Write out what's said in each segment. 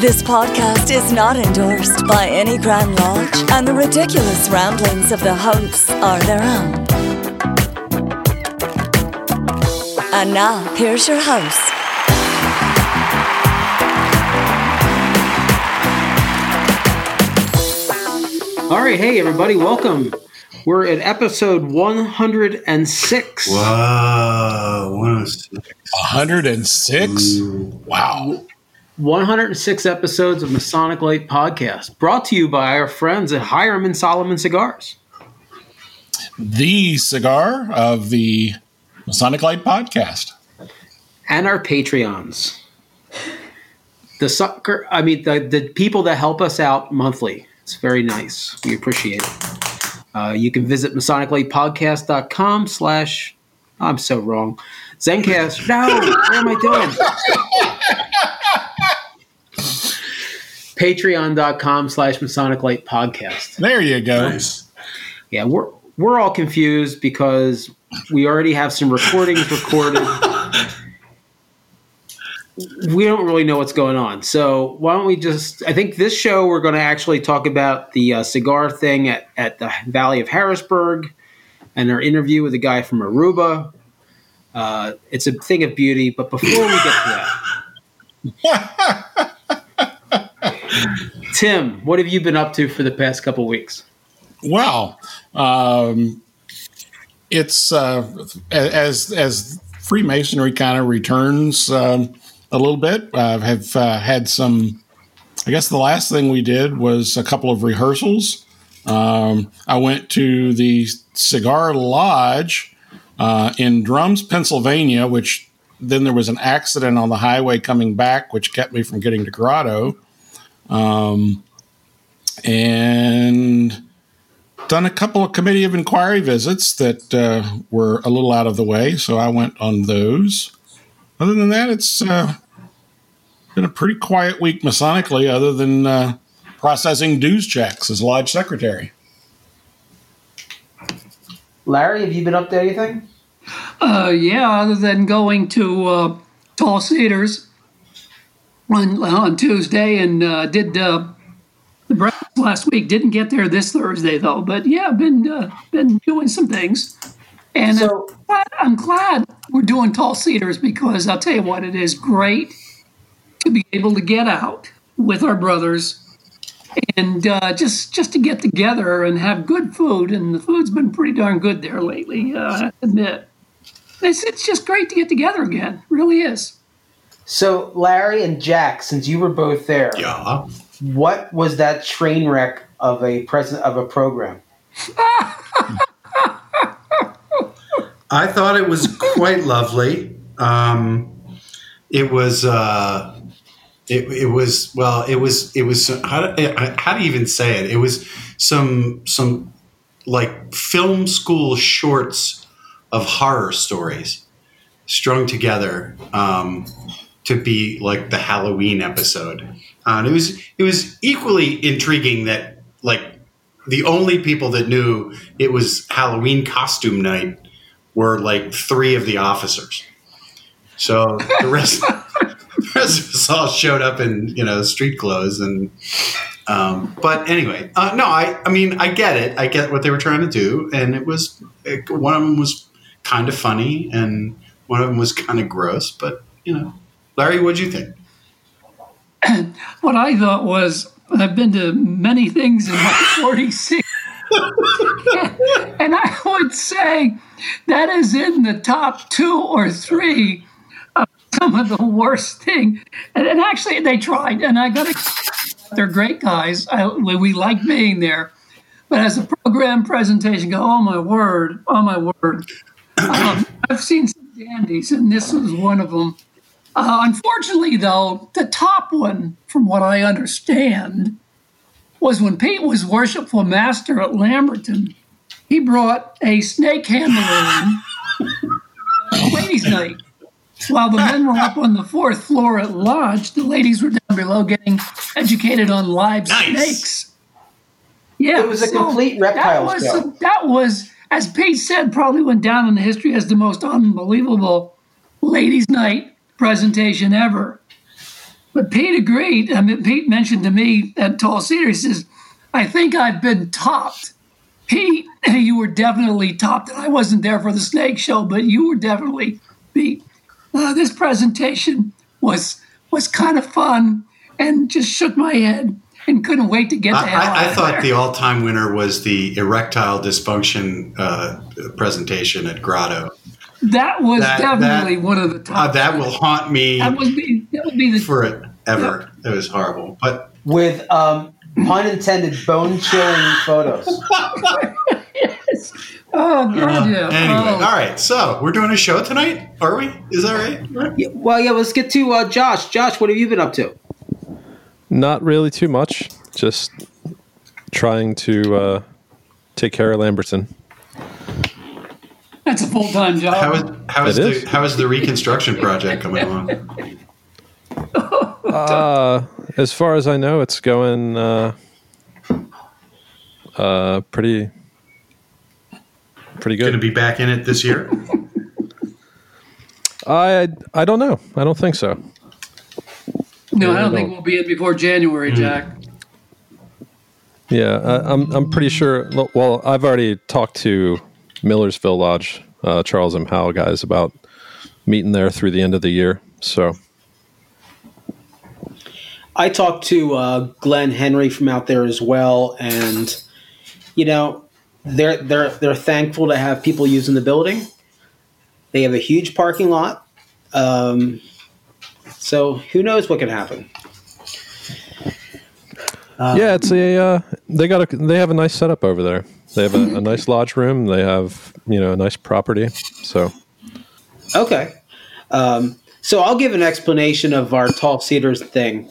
This podcast is not endorsed by any Grand Lodge, and the ridiculous ramblings of the hosts are their own. And now, here's your host. All right, hey everybody, welcome. We're at episode 106. Wow, 106. 106? Wow. 106 episodes of Masonic Light Podcast, brought to you by our friends at Hiram and Solomon Cigars. The cigar of the Masonic Light podcast. And our Patreons. The sucker, I mean, the, the people that help us out monthly. It's very nice. We appreciate it. Uh, you can visit masoniclightpodcast.com slash, I'm so wrong. Zencast. No, what am I doing? Patreon.com slash Masonic Light Podcast. There you go. Nice. Yeah, we're we're all confused because we already have some recordings recorded. we don't really know what's going on. So why don't we just? I think this show we're going to actually talk about the uh, cigar thing at, at the Valley of Harrisburg, and our interview with the guy from Aruba. Uh, it's a thing of beauty, but before we get to that, Tim, what have you been up to for the past couple weeks? Well, um, it's uh, as as Freemasonry kind of returns um, a little bit. I have uh, had some. I guess the last thing we did was a couple of rehearsals. Um, I went to the Cigar Lodge uh, in Drums, Pennsylvania, which then there was an accident on the highway coming back, which kept me from getting to Grotto. Um, and done a couple of committee of inquiry visits that uh, were a little out of the way, so I went on those. Other than that, it's uh, been a pretty quiet week masonically, other than uh, processing dues checks as lodge secretary. Larry, have you been up to anything? Uh, yeah, other than going to uh, Tall Cedars on, on Tuesday and uh, did uh, the breakfast last week. Didn't get there this Thursday though, but yeah, been uh, been doing some things, and So- I'm, glad, I'm glad we're doing Tall Cedars because I'll tell you what, it is great to be able to get out with our brothers and uh, just just to get together and have good food. And the food's been pretty darn good there lately. Uh, I have to admit, it's it's just great to get together again. It really is. So, Larry and Jack, since you were both there, Yeah. what was that train wreck of a present of a program? I thought it was quite lovely. Um, it was. Uh, it, it was well. It was. It was. How do, how do you even say it? It was some some like film school shorts of horror stories strung together um, to be like the Halloween episode. Uh, and it was it was equally intriguing that like the only people that knew it was Halloween costume night were like three of the officers. So the rest, the rest of us all showed up in you know street clothes and. Um, but anyway, uh, no, I, I mean, I get it. I get what they were trying to do, and it was it, one of them was kind of funny, and one of them was kind of gross. But you know, Larry, what'd you think? What I thought was I've been to many things in my 46. and I would say that is in the top two or three of some of the worst thing. And, and actually, they tried, and I got to, they're great guys. I, we, we like being there. But as a program presentation, go, oh my word, oh my word. Um, I've seen some dandies, and this was one of them. Uh, unfortunately, though, the top one, from what I understand, was when Pete was worshipful master at Lamberton. He brought a snake handler in, ladies' night. While the men were up on the fourth floor at Lodge, the ladies were down below getting educated on live Nice. snakes. Yeah, It was a complete reptile that was, show. That was, as Pete said, probably went down in the history as the most unbelievable ladies' night presentation ever. But Pete agreed. I mean, Pete mentioned to me at Tall Cedar, he says, I think I've been topped. Pete, you were definitely topped. And I wasn't there for the snake show, but you were definitely Pete. Uh, this presentation was was kind of fun and just shook my head and couldn't wait to get the I, hell I, I of thought there. the all-time winner was the erectile dysfunction uh, presentation at Grotto. That was that- definitely that- one of the Uh, top. that will haunt me that would be that would be the for it ever. It was horrible, but With um, pun intended, bone chilling photos. yes. oh god yeah. anyway, Oh. all right. So we're doing a show tonight, are we? Is that right? Yeah, well, yeah. Let's get to uh, Josh. Josh, what have you been up to? Not really too much. Just trying to uh, take care of Lamberton. That's a full time job. How is how is It the is. how is the reconstruction project coming along? Uh, as far as I know, it's going uh, uh, pretty pretty Going to be back in it this year? I I don't know. I don't think so. no, I don't I think don't. we'll be in before January, Jack. Yeah, I, I'm I'm pretty sure. Well, I've already talked to Millersville Lodge, uh, Charles and Powell guys about meeting there through the end of the year. So I talked to uh, Glenn Henry from out there as well, and you know, they're they're they're thankful to have people using the building. They have a huge parking lot, um, so who knows what can happen. yeah, it's a uh, they got a they have a nice setup over there. They have a, a nice lodge room. They have you know a nice property. So Okay. Um, so I'll give an explanation of our tall cedars thing.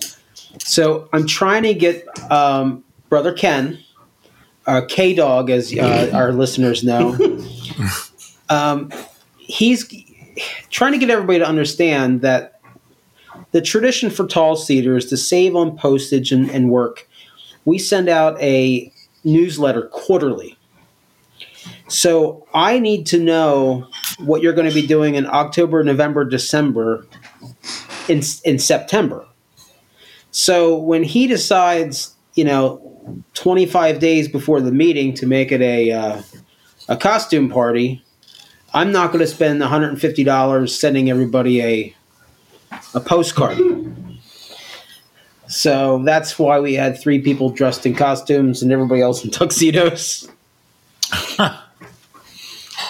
So I'm trying to get um, brother Ken, uh, K Dog, as uh, our listeners know. um, he's trying to get everybody to understand that the tradition for tall cedar is to save on postage and, and work. We send out a newsletter quarterly. So I need to know what you're going to be doing in October, November, December, in in September. So when he decides, you know, 25 days before the meeting to make it a uh, a costume party, I'm not going to spend 150 dollars sending everybody a a postcard. So that's why we had three people dressed in costumes and everybody else in tuxedos.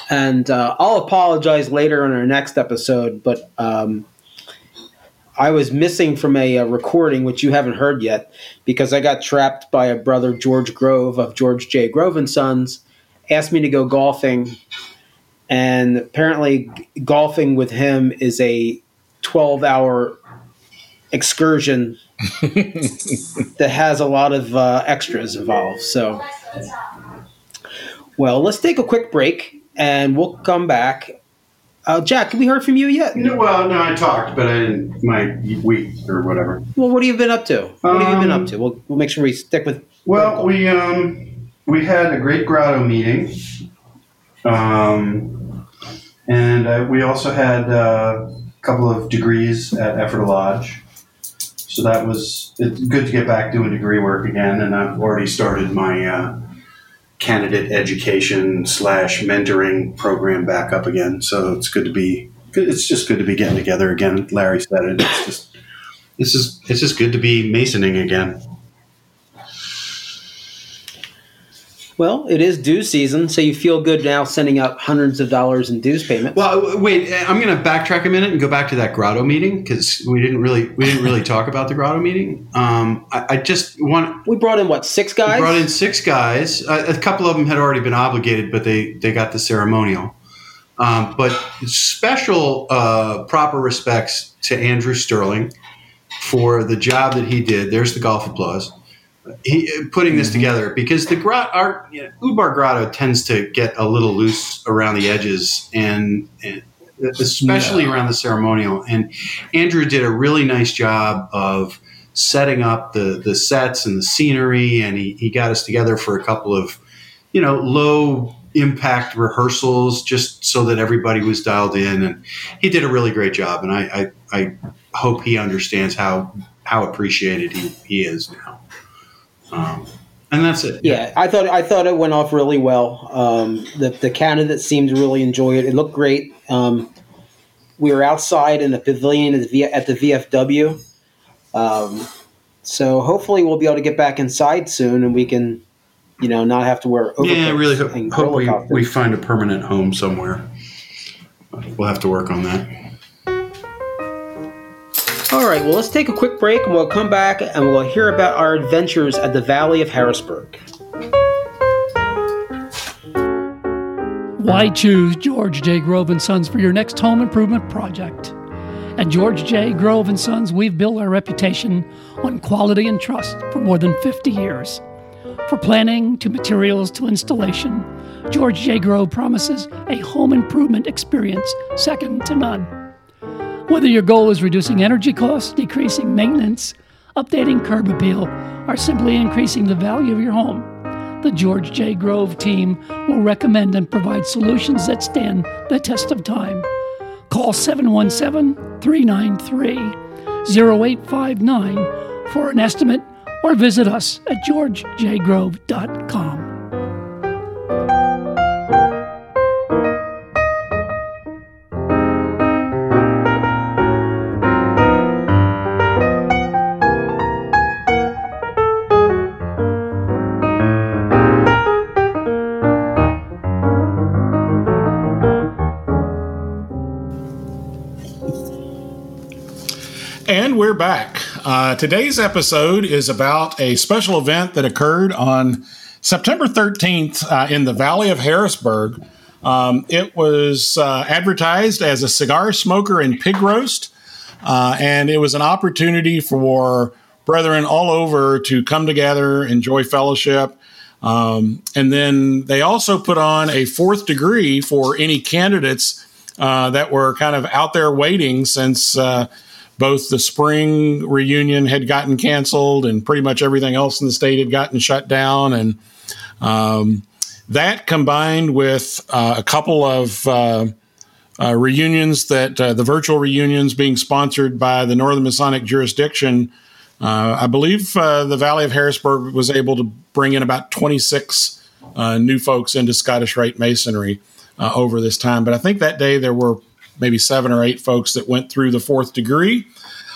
and uh, I'll apologize later in our next episode, but um, I was missing from a, uh recording, which you haven't heard yet, because I got trapped by a brother, George Grove of George J. Grove and Sons, asked me to go golfing, and apparently golfing with him is a 12-hour excursion that has a lot of uh, extras involved. So, well, let's take a quick break, and we'll come back. Uh, Jack, have we heard from you yet? No, well, no, I talked, but I didn't. My week or whatever. Well, what have you been up to? What have you been Um, up to? We'll, we'll make sure we stick with. Well, we um we had a great grotto meeting, um, and uh, we also had uh, a couple of degrees at Effort Lodge. So that was it's good to get back doing degree work again, and I've already started my uh, candidate education slash mentoring program back up again. So it's good to be. It's just good to be getting together again. Larry said it. It's just. It's just. It's just good to be masoning again. Well, it is due season, so you feel good now sending out hundreds of dollars in dues payments. Well, wait. I'm going to backtrack a minute and go back to that grotto meeting because we didn't really we didn't really talk about the grotto meeting. Um, I, I just want we brought in what six we guys? brought in six guys. A, a couple of them had already been obligated, but they they got the ceremonial. Um, but special uh, proper respects to Andrew Sterling for the job that he did. There's the golf applause. He, putting this mm-hmm. together because the grot, our you know, Ubar Grotto tends to get a little loose around the edges and, and especially Yeah. around the ceremonial. And Andrew did a really nice job of setting up the the sets and the scenery, and he, he got us together for a couple of you know low impact rehearsals just so that everybody was dialed in and he did a really great job and I, I, I hope he understands how how appreciated he, he is now. Um, and that's it. Yeah, I thought I thought it went off really well. Um, the the candidates seemed to really enjoy it. It looked great. Um, we were outside in the pavilion at the, at the VFW, um, so hopefully we'll be able to get back inside soon, and we can, you know, not have to wear. Yeah, I really hope, hope we, we find a permanent home somewhere. We'll have to work on that. All right, well, let's take a quick break, and we'll come back and we'll hear about our adventures at the Valley of Harrisburg. Why choose George J. Grove and Sons for your next home improvement project? At George J. Grove and Sons, we've built our reputation on quality and trust for more than 50 years. For planning to materials to installation, George J. Grove promises a home improvement experience second to none. Whether your goal is reducing energy costs, decreasing maintenance, updating curb appeal, or simply increasing the value of your home, the George J. Grove team will recommend and provide solutions that stand the test of time. Call 717 393 0859 for an estimate or visit us at georgejgrove.com. back. Uh, today's episode is about a special event that occurred on September 13th uh, in the Valley of Harrisburg. Um, it was uh, advertised as a cigar smoker and pig roast, uh, and it was an opportunity for brethren all over to come together, enjoy fellowship. Um, and then they also put on a fourth degree for any candidates uh, that were kind of out there waiting since uh, both the spring reunion had gotten canceled and pretty much everything else in the state had gotten shut down. And um, that combined with uh, a couple of uh, uh, reunions that uh, the virtual reunions being sponsored by the Northern Masonic jurisdiction. Uh, I believe uh, the Valley of Harrisburg was able to bring in about 26 uh, new folks into Scottish Rite Masonry over this time. But I think that day there were maybe seven or eight folks that went through the fourth degree.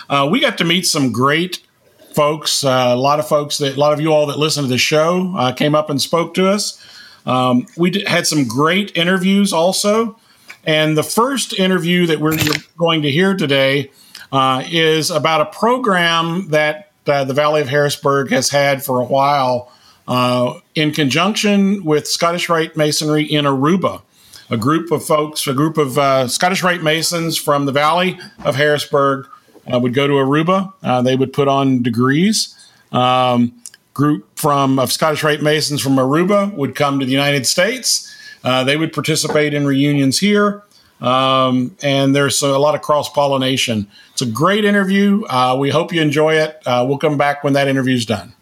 Uh, we got to meet some great folks. Uh, a lot of folks that a lot of you all that listen to the show uh, came up and spoke to us. Um, we d- had some great interviews also. And the first interview that we're going to hear today uh, is about a program that uh, the Valley of Harrisburg has had for a while uh, in conjunction with Scottish Rite Masonry in Aruba. A group of folks, a group of uh, Scottish Rite Masons from the Valley of Harrisburg uh, would go to Aruba. Uh, they would put on degrees. Um, group from of Scottish Rite Masons from Aruba would come to the United States. Uh, they would participate in reunions here. Um, and there's a lot of cross pollination. It's a great interview. Uh, we hope you enjoy it. Uh, we'll come back when that interview's done.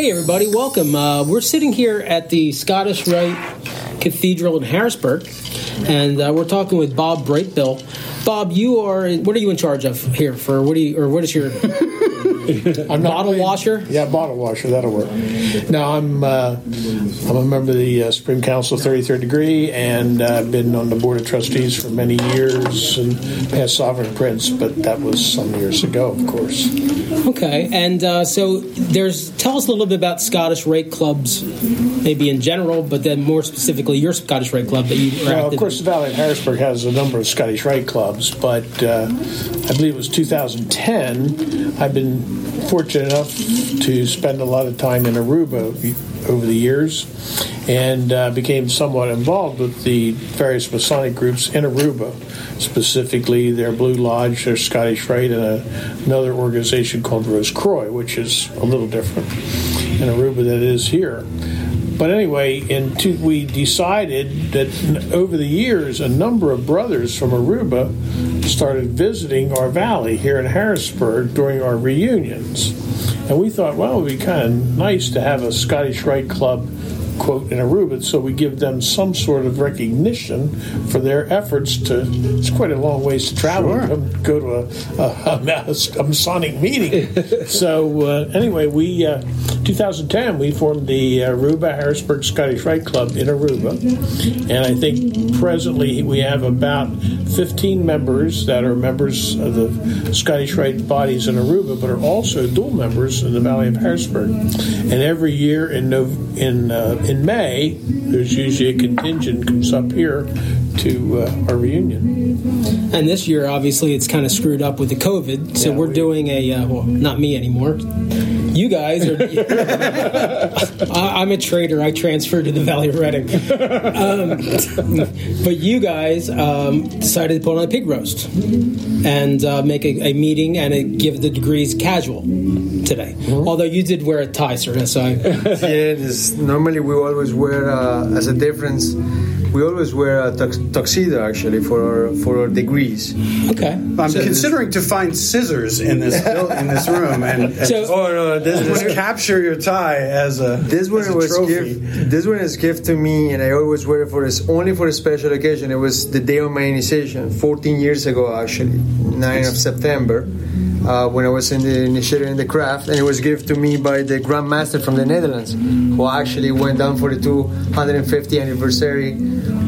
Hey, everybody, welcome. Uh, we're sitting here at the Scottish Rite Cathedral in Harrisburg, and uh, we're talking with Bob Brightbill. Bob, you are, what are you in charge of here for, what do you, or what is your I'm not bottle really- washer? Yeah, bottle washer. That'll work. Now I'm uh, I'm a member of the uh, Supreme Council, 33rd degree, and uh, I've been on the board of trustees for many years and past sovereign prince, but that was some years ago, of course. Okay, and uh, so there's, tell us a little bit about Scottish Rite clubs, maybe in general, but then more specifically your Scottish Rite club that you Well, of course, the Valley of Harrisburg has a number of Scottish Rite clubs, but uh, I believe it was 2010. I've been fortunate enough to spend a lot of time in Aruba over the years and uh, became somewhat involved with the various Masonic groups in Aruba, specifically their Blue Lodge, their Scottish Rite, and a, another organization called Rose Croix, which is a little different in Aruba than it is here. But anyway, in two, we decided that over the years, a number of brothers from Aruba started visiting our valley here in Harrisburg during our reunions. And we thought, well, it would be kind of nice to have a Scottish Rite Club quote in Aruba, so we give them some sort of recognition for their efforts to. It's quite a long ways to travel to go to a, a, a, a Masonic meeting. so uh, anyway, we uh, 2010 we formed the Aruba Harrisburg Scottish Rite Club in Aruba, and I think presently we have about 15 members that are members of the Scottish Rite bodies in Aruba, but are also dual members in the Valley of Harrisburg. And every year in Nov- in uh, in May, there's usually a contingent comes up here to uh, our reunion. And this year, obviously, it's kind of screwed up with the COVID. So Yeah, we're we- doing a well, not me anymore. You guys are. I, I'm a trader. I transferred to the Valley of Reading. Um, but you guys um, decided to put on a pig roast and uh, make a, a meeting and a, give the degrees casual today. Although you did wear a tie, sir. So I, Yeah, this, normally we always wear uh, as a difference. We always wear a tux- tuxedo actually for our for our degrees. okay. I'm considering to find scissors in this in this room and, and So- Oh no, this just one, capture your tie as a this one as a was trophy. gift. This one is gift to me, and I always wear it for this only for a special occasion. It was the day of my initiation, 14 years ago actually, 9 of September. Uh, when I was in the initiated in the craft, and it was given to me by the Grand Master from the Netherlands, who actually went down for the 250th anniversary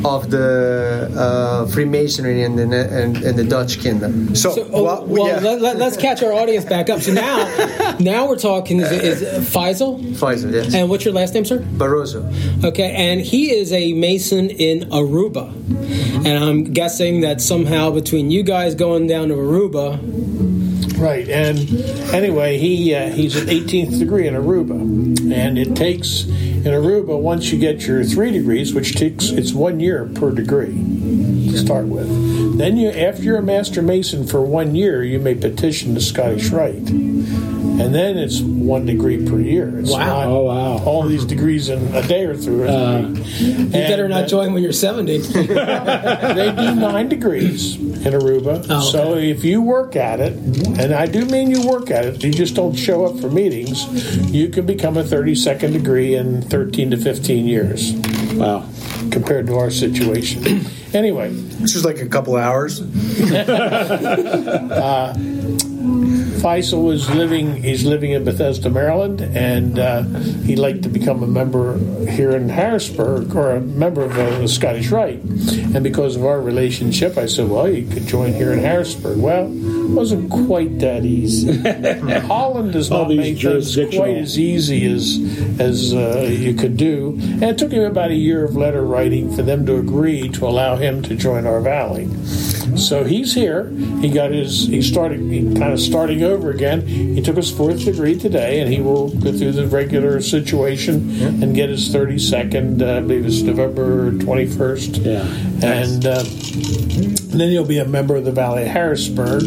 of the uh, Freemasonry in the in, in the Dutch kingdom. So, So, oh, well, well, yeah. let, us catch our audience back up. So now, now we're talking is, is Faisal. Pfizer, yes. And what's your last name, sir? Barroso. Okay, and he is a Mason in Aruba. And I'm guessing that somehow between you guys going down to Aruba, Right, and anyway, he uh, he's at 18th degree in Aruba, and it takes in Aruba once you get your three degrees, which takes it's one year per degree to start with. Then you, after you're a master mason for one year, you may petition the Scottish Rite, and then it's one degree per year. It's Wow. not Oh, wow. all these degrees in a day or two. Uh, you better not join when you're 70. they do nine degrees in Aruba. Oh, okay. So if you work at it, and I do mean you work at it, you just don't show up for meetings, you can become a 32nd degree in 13 to 15 years Wow. compared to our situation. anyway, which is like a couple hours. Uh, Faisal was living. He's living in Bethesda, Maryland, and uh, he'd like to become a member here in Harrisburg or a member of the Scottish Rite. And because of our relationship, I said, "Well, you could join here in Harrisburg." Well, it wasn't quite that easy. Holland does not make things quite as easy as as uh, you could do, and it took him about a year of letter writing for them to agree to allow him to join our valley. So he's here. He got his. He started he kind of starting over again. He took his fourth degree today, and he will go through the regular situation and get his thirty second. Uh, I believe it's November twenty first. Yeah. And. Uh, and then he'll be a member of the Valley of Harrisburg,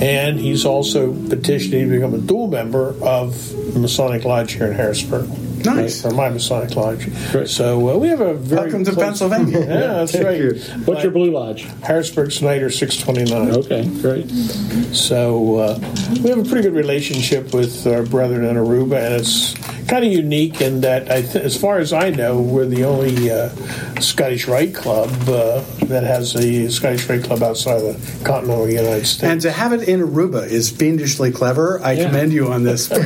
and he's also petitioning to become a dual member of the Masonic Lodge here in Harrisburg. Nice. for my Masonic Lodge. Great. So uh, we have a very Welcome to close- Pennsylvania. Yeah, that's right. What's your Blue Lodge? Harrisburg Snyder 629. Okay, great. So uh, we have a pretty good relationship with our brethren in Aruba, and it's kind of unique in that, I th- as far as I know, we're the only uh, Scottish Rite Club uh, that has a Scottish Rite Club outside of the continental United States. And to have it in Aruba is fiendishly clever. I commend you on this.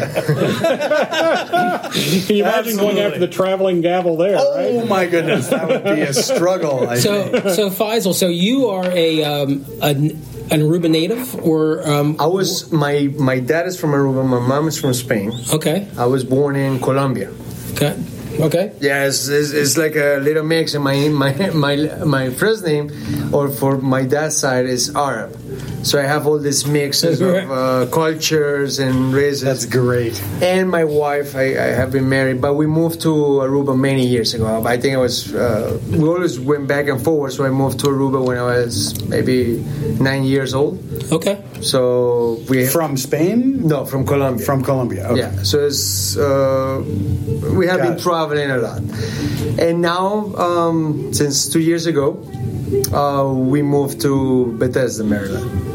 Can you imagine going after the traveling gavel there, oh right? my goodness, that would be a struggle. I So, think. so Faisal, so you are a, um, an, an Aruba native, or um, I was my my dad is from Aruba, my mom is from Spain. okay, I was born in Colombia. okay, Okay. Yeah, it's, it's, it's like a little mix. And my my my my first name, or for my dad's side, is Arab. So I have all these mixes of uh, cultures and races. That's great. And my wife, I, I have been married, but we moved to Aruba many years ago. I think I was. Uh, we always went back and forth. So I moved to Aruba when I was maybe nine years old. Okay. So we from Spain? No, from Colombia. From Colombia. Okay. Yeah. So it's uh, we have Got been it. traveling a lot, and now um, since two years ago, uh, we moved to Bethesda, Maryland.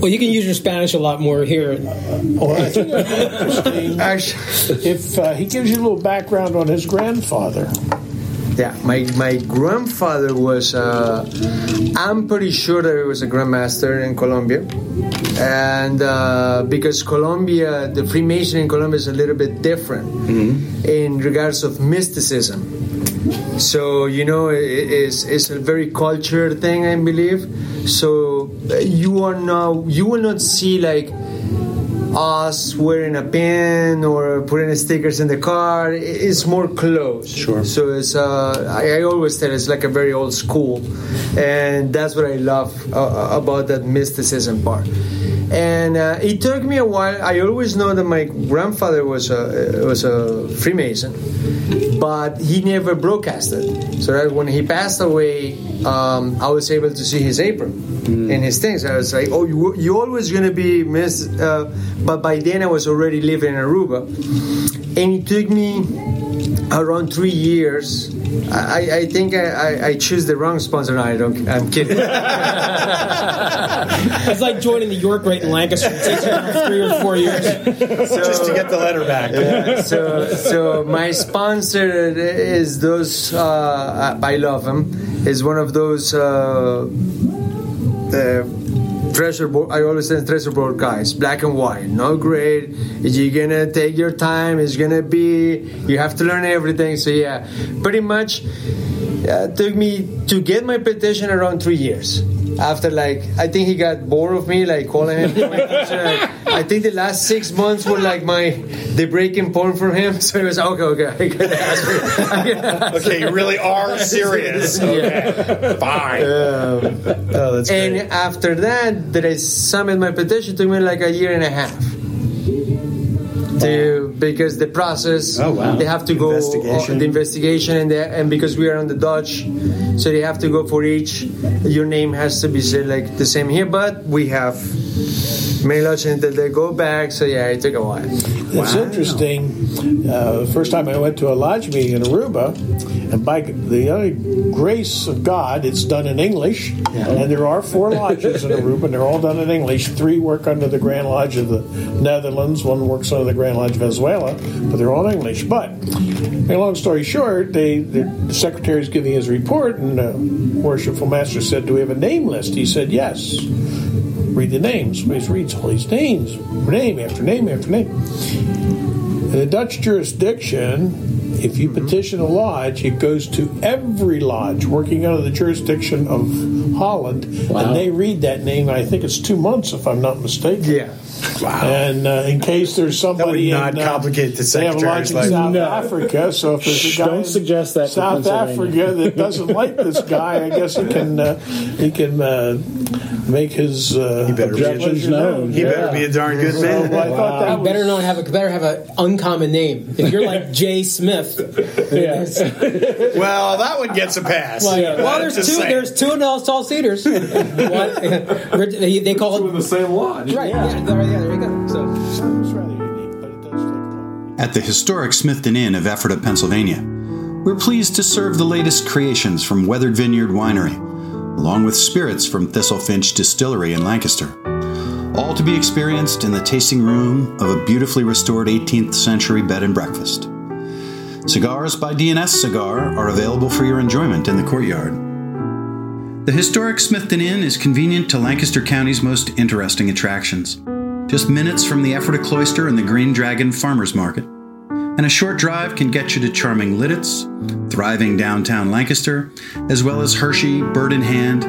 Well, you can use your Spanish a lot more here. Well, I think that'd be if uh, he gives you a little background on his grandfather. Yeah, my my grandfather was. Uh, I'm pretty sure that he was a grandmaster in Colombia, and uh, because Colombia, the Freemason in Colombia is a little bit different in regards of mysticism. So you know, it, it's it's a very cultured thing, I believe. So uh, you are now you will not see like us wearing a pin or putting stickers in the car. It's more close. Sure. So it's uh, I, I always tell it's like a very old school, and that's what I love uh, about that mysticism part. And uh, it took me a while. I always know that my grandfather was a was a Freemason, but he never broadcasted. So that when he passed away, um, I was able to see his apron and his things. I was like, "Oh, you you always gonna be Miss," uh, but by then I was already living in Aruba, and it took me around three years. I, I think I, I, I choose the wrong sponsor. No, I don't. I'm kidding. It's like joining the York Rite in Lancaster. It takes you three or four years. so, Just to get the letter back. Yeah, so, so my sponsor is those. Uh, I love him. Is one of those uh, uh, treasure board. I always say treasure board guys, black and white, no grade. You're gonna take your time. It's gonna be. You have to learn everything. So yeah, pretty much uh, took me to get my petition around three years. After like, I think he got bored of me, like calling him. I think the last six months were like my the breaking point for him. So he was okay, okay. I gotta ask for- okay, you really are serious. Okay. Fine. Um, oh, that's and after that, that I submit my petition took me like a year and a half. To, because the process, Oh, wow. they have to go Investigation. the investigation, and the, and because we are on the Dutch, so they have to go for each. Your name has to be said like the same here, but we have many Dutch until they go back. So yeah, it took a while. It's interesting. Uh, the first time I went to a lodge meeting in Aruba, and by the only grace of God, it's done in English. And there are four lodges in Aruba, and they're all done in English. Three work under the Grand Lodge of the Netherlands, one works under the Grand Lodge of Venezuela, but they're all English. But, a long story short, they, the, the secretary is giving his report, and the worshipful master said, Do we have a name list? He said, Yes read the names. He reads all these names, name after name after name. In the Dutch jurisdiction, if you petition a lodge, it goes to every lodge working under the jurisdiction of Holland, and they read that name. I think it's two months, if I'm not mistaken. Yeah. Wow. And uh, in case there's somebody not in, uh, complicate the they have a lodge secretary's in life. South No. Africa, so if there's a guy Don't in suggest that South Africa that doesn't like this guy, I guess he can uh, he can uh, make his uh, He better be a- objections known. He better be a darn good So man. I thought that You better not have a better have an uncommon name. If you're like Jay Smith, Yeah. Well, that one gets a pass. well, well, there's two. saying. There's two Tall Tall Cedars. One, they, they call it the same lodge. right. Yeah, there, yeah, there you go. So was rather unique, but it does take time. At the historic Smithton Inn of Ephrata, Pennsylvania, we're pleased to serve the latest creations from Weathered Vineyard Winery, along with spirits from Thistlefinch Distillery in Lancaster. All to be experienced in the tasting room of a beautifully restored 18th century bed and breakfast. Cigars by DNS Cigar are available for your enjoyment in the courtyard. The historic Smithton Inn is convenient to Lancaster County's most interesting attractions. Just minutes from the Ephrata Cloister and the Green Dragon Farmers Market. And a short drive can get you to charming Lititz, thriving downtown Lancaster, as well as Hershey, Bird in Hand,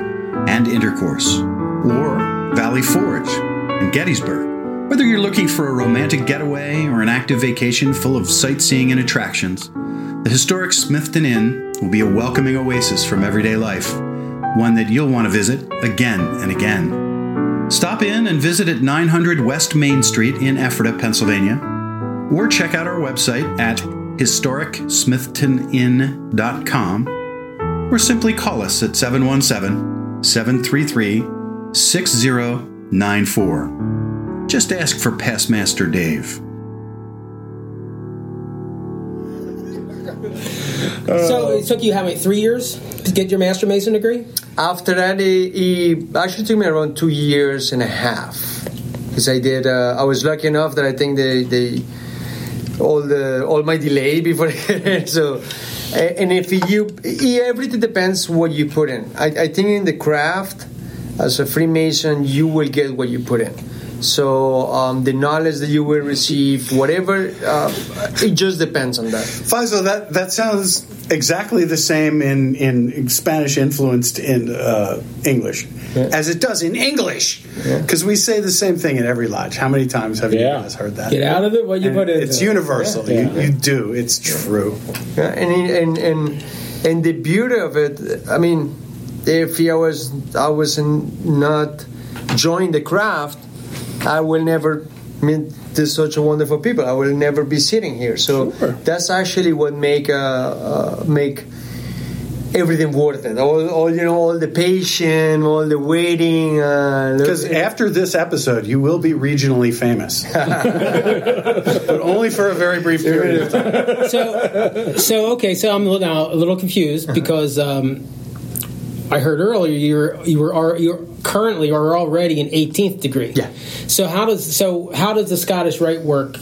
and Intercourse, or Valley Forge and Gettysburg. Whether you're looking for a romantic getaway or an active vacation full of sightseeing and attractions, The historic Smithton Inn will be a welcoming oasis from everyday life, one that you'll want to visit again and again. Stop in and visit at 900 West Main Street in Ephrata, Pennsylvania, or check out our website at historicsmithtoninn.com, or simply call us at 717 733 6094. Just ask for Past Master Dave. so it took you how many three years to get your master mason degree? After that, it, it actually took me around two years and a half because I did. Uh, I was lucky enough that I think they they all the all my delay before so. And if you, everything depends what you put in. I, I think in the craft, as a Freemason, you will get what you put in. So um, the knowledge that you will receive, whatever, uh, it just depends on that. Faisal, that that sounds exactly the same in in Spanish influenced in uh, English as it does in English, because we say the same thing in every lodge. How many times have you guys heard that? Get out of it what you And put in. It's universal. Yeah. You, you do. It's true. Yeah, and and and and the beauty of it, I mean, if I was I was in, not join the craft, I will never meet this such a wonderful people. I will never be sitting here. So that's actually what make uh, uh, make everything worth it. All, all you know, all the patience, all the waiting. uh, Because after this episode, you will be regionally famous, but only for a very brief period of time. so, so okay. So I'm a little, now a little confused because um, I heard earlier you were you were al- you're currently or already an 18th degree. Yeah. So how does so how does the Scottish Rite work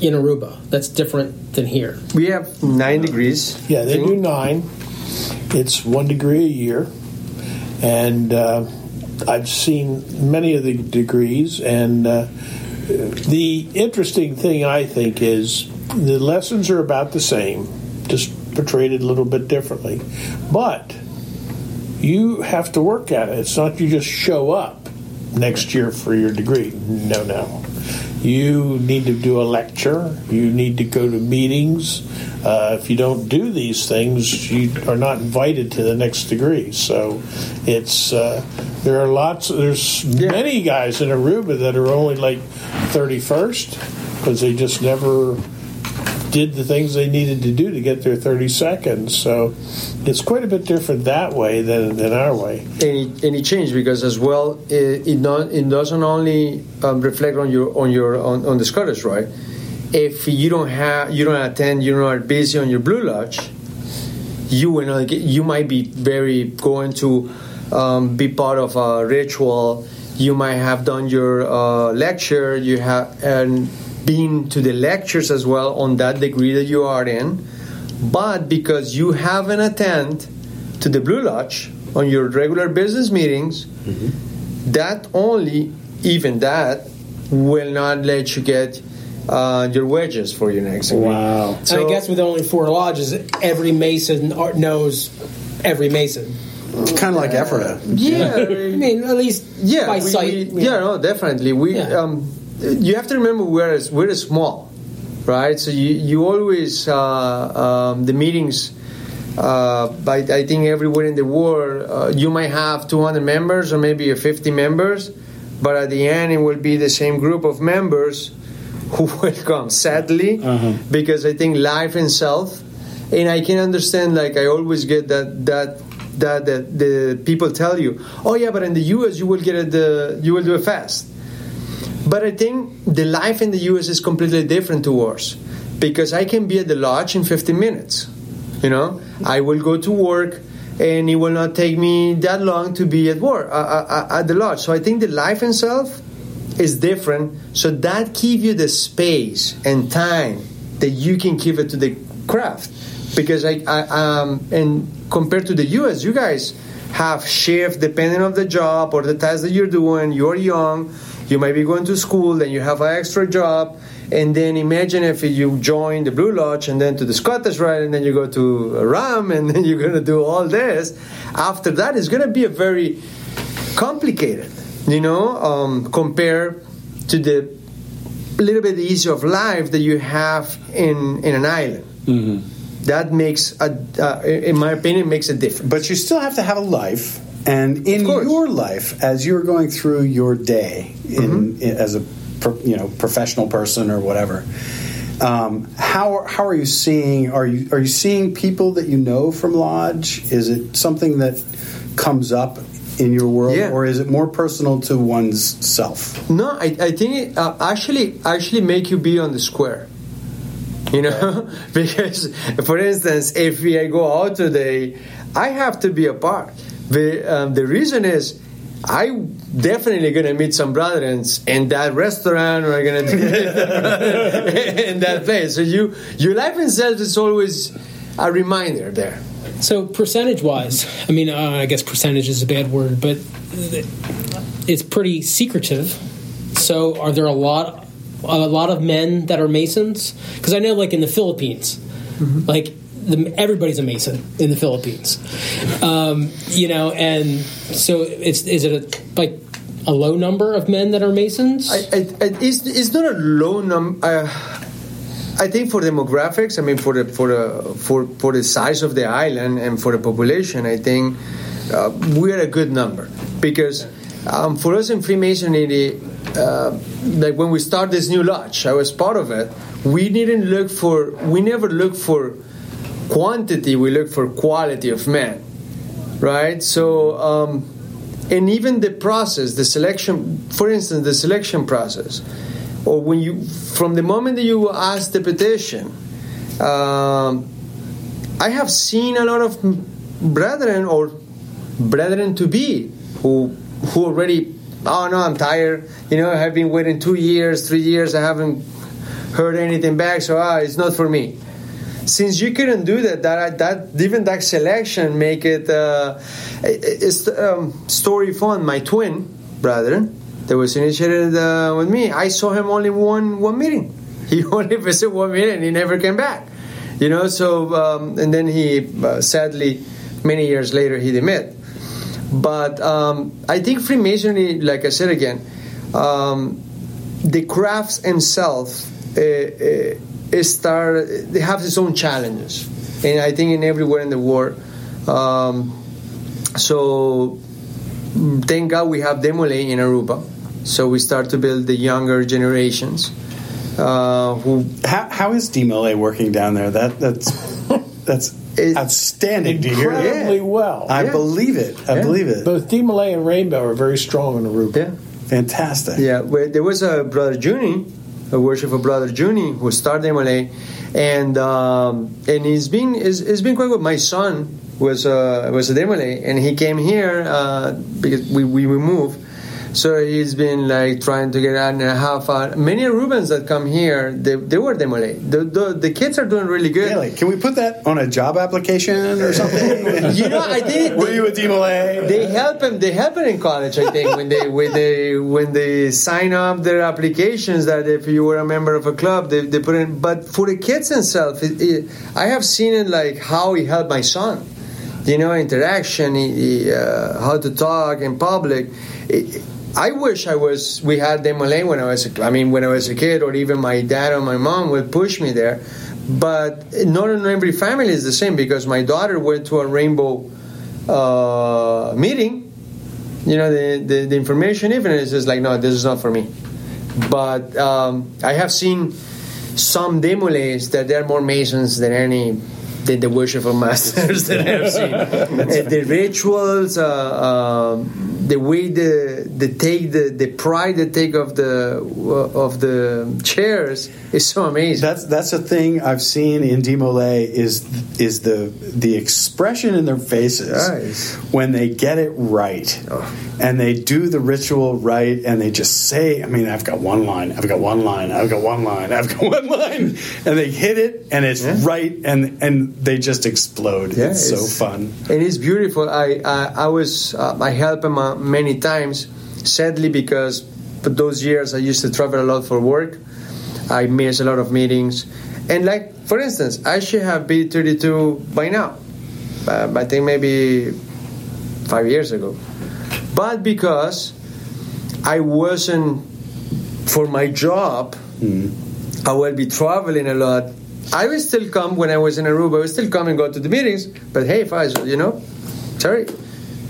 in Aruba? That's different than here. We have nine degrees. Yeah, they do nine. It's one degree a year, and uh, I've seen many of the degrees. And uh, the interesting thing I think is the lessons are about the same, just portrayed a little bit differently, but you have to work at it. It's not you just show up next year for your degree. No, no. You need to do a lecture. You need to go to meetings. Uh, if you don't do these things, you are not invited to the next degree. So, it's uh, there are lots. There's many guys in Aruba that are only like thirty first because they just never did the things they needed to do to get their 30 seconds. So it's quite a bit different that way than, than our way. and it, and it changed because as well it, it, not, it doesn't only um, reflect on your on your on, on the Scottish Rite if you don't have you don't attend you're not busy on your blue lodge you will get, you might be very going to um, be part of a ritual you might have done your uh, lecture you have and been to the lectures as well on that degree that you are in but because you haven't attend to the blue lodge on your regular business meetings that only even that will not let you get uh, your wedges for your next degree. Wow. and I guess with only four lodges, every Mason knows every Mason. It's kind of like Ephrata. Yeah, I mean, at least yeah, by we- sight. we- yeah, no, definitely. We um, you have to remember we're we're small, right? So you you always uh, um, the meetings. Uh, by, I think everywhere in the world, uh, you might have 200 members or maybe 50 members, but at the end, it will be the same group of members who will come. Sadly, because I think life itself, and I can understand. Like I always get that that that the, the people tell you, oh yeah, but in the U.S. you will get it the you will do it fast. But I think the life in the U.S. is completely different to ours because I can be at the lodge in 15 minutes. You know, I will go to work and it will not take me that long to be at work uh, uh, uh, at the lodge. So I think the life itself is different. So that give you the space and time that you can give it to the craft. Because I, I um, and compared to the U.S., you guys have shift depending on the job or the task that you're doing. You're young, you might be going to school, then you have an extra job, and then imagine if you join the Blue Lodge and then to the Scottish Rite, and then you go to Ram, and then you're going to do all this. After that, it's going to be a very complicated, you know, um, compared to the little bit easier of life that you have in in an island. that makes a, uh, in my opinion makes a difference. But you still have to have a life, and in your life, as you're going through your day, in, in as a you know professional person or whatever. Um, how how are you seeing? Are you are you seeing people that you know from lodge? Is it something that comes up in your world, Yeah. or is it more personal to one's self? No, I, I think it uh, actually actually make you be on the square. You know, because for instance, if I go out today, I have to be apart. The um, the reason is. I definitely gonna meet some brethrens in that restaurant, or I'm gonna do in that place. So you, your life itself is always a reminder there. So percentage wise, I mean, uh, I guess percentage is a bad word, but it's pretty secretive. So are there a lot, a lot of men that are masons? Because I know, like in the Philippines, like the, everybody's a mason in the Philippines. Um, you know, and so it's is it a, like a low number of men that are masons? I, I, it's, it's not a low number. Uh, I think for demographics, I mean for the for the for for the size of the island and for the population, I think uh, we're a good number because um, for us in Freemasonry, uh, like when we start this new lodge, I was part of it. We didn't look for we never look for quantity. We look for quality of men, right? So. Um, and even the process, the selection, for instance, the selection process, or when you, from the moment that you ask the petition, um, I have seen a lot of brethren or brethren to be who who already, oh no, I'm tired. You know, I've been waiting two years, three years, I haven't heard anything back, so ah, it's not for me since you couldn't do that, that that even that selection make it. Uh, it's um, story fun. My twin brother that was initiated uh, with me, I saw him only one one meeting. He only visited one meeting. He never came back. You know. So um, and then he uh, sadly many years later he demit. But um, I think Freemasonry, like I said again, um, the crafts themselves uh, uh, start they have its own challenges and i think in everywhere in the world um, so thank god we have DeMolay in aruba so we start to build the younger generations uh, who how, how is DMLA working down there? That that's that's outstanding to hear. Incredibly well. I believe it. I believe it. Both D and Rainbow are very strong in Aruba. Yeah. Fantastic. Yeah, where there was a brother Juni, a worshipful brother Juni, who started MLA, and um, and he's been is has been quite good. My son was uh, was a MLA, and he came here uh, because we we we moved. So he's been like trying to get out and a half out. Many Arubans that come here, they, they were DeMolay. The, the the kids are doing really good. Really? Can we put that on a job application or something? you know, I think Were you a DMLA? They help them. They help them in college. I think when they when they when they sign up their applications that if you were a member of a club, they, they put in. But for the kids themselves, it, it, I have seen it like how he helped my son. You know, interaction, he, he, uh, how to talk in public. It, I wish I was. We had Demolay when I was. A, I mean, when I was a kid, or even my dad or my mom would push me there. But not in every family is the same because my daughter went to a rainbow uh, meeting. You know, the, the, the information even is just like, no, this is not for me. But um, I have seen some demolays that they're more masons than any than the worshipful masters that I have seen. And the rituals, uh, um, the way the the take the, the pride they take of the of the chairs is so amazing. That's that's a thing I've seen in Demolay is is the the expression in their faces Nice. when they get it right and they do the ritual right and they just say I mean I've got one line I've got one line I've got one line I've got one line and they hit it and it's right and and they just explode Yeah, it's so fun and it's beautiful. I I, I was uh, I helped him uh, many times. Sadly, because for those years I used to travel a lot for work, I missed a lot of meetings. And like for instance, I should have been 32 by now. Uh, I think maybe five years ago. But because I wasn't for my job, I will be traveling a lot. I would still come when I was in Aruba. I would still come and go to the meetings. But hey, Faisal, you know, sorry,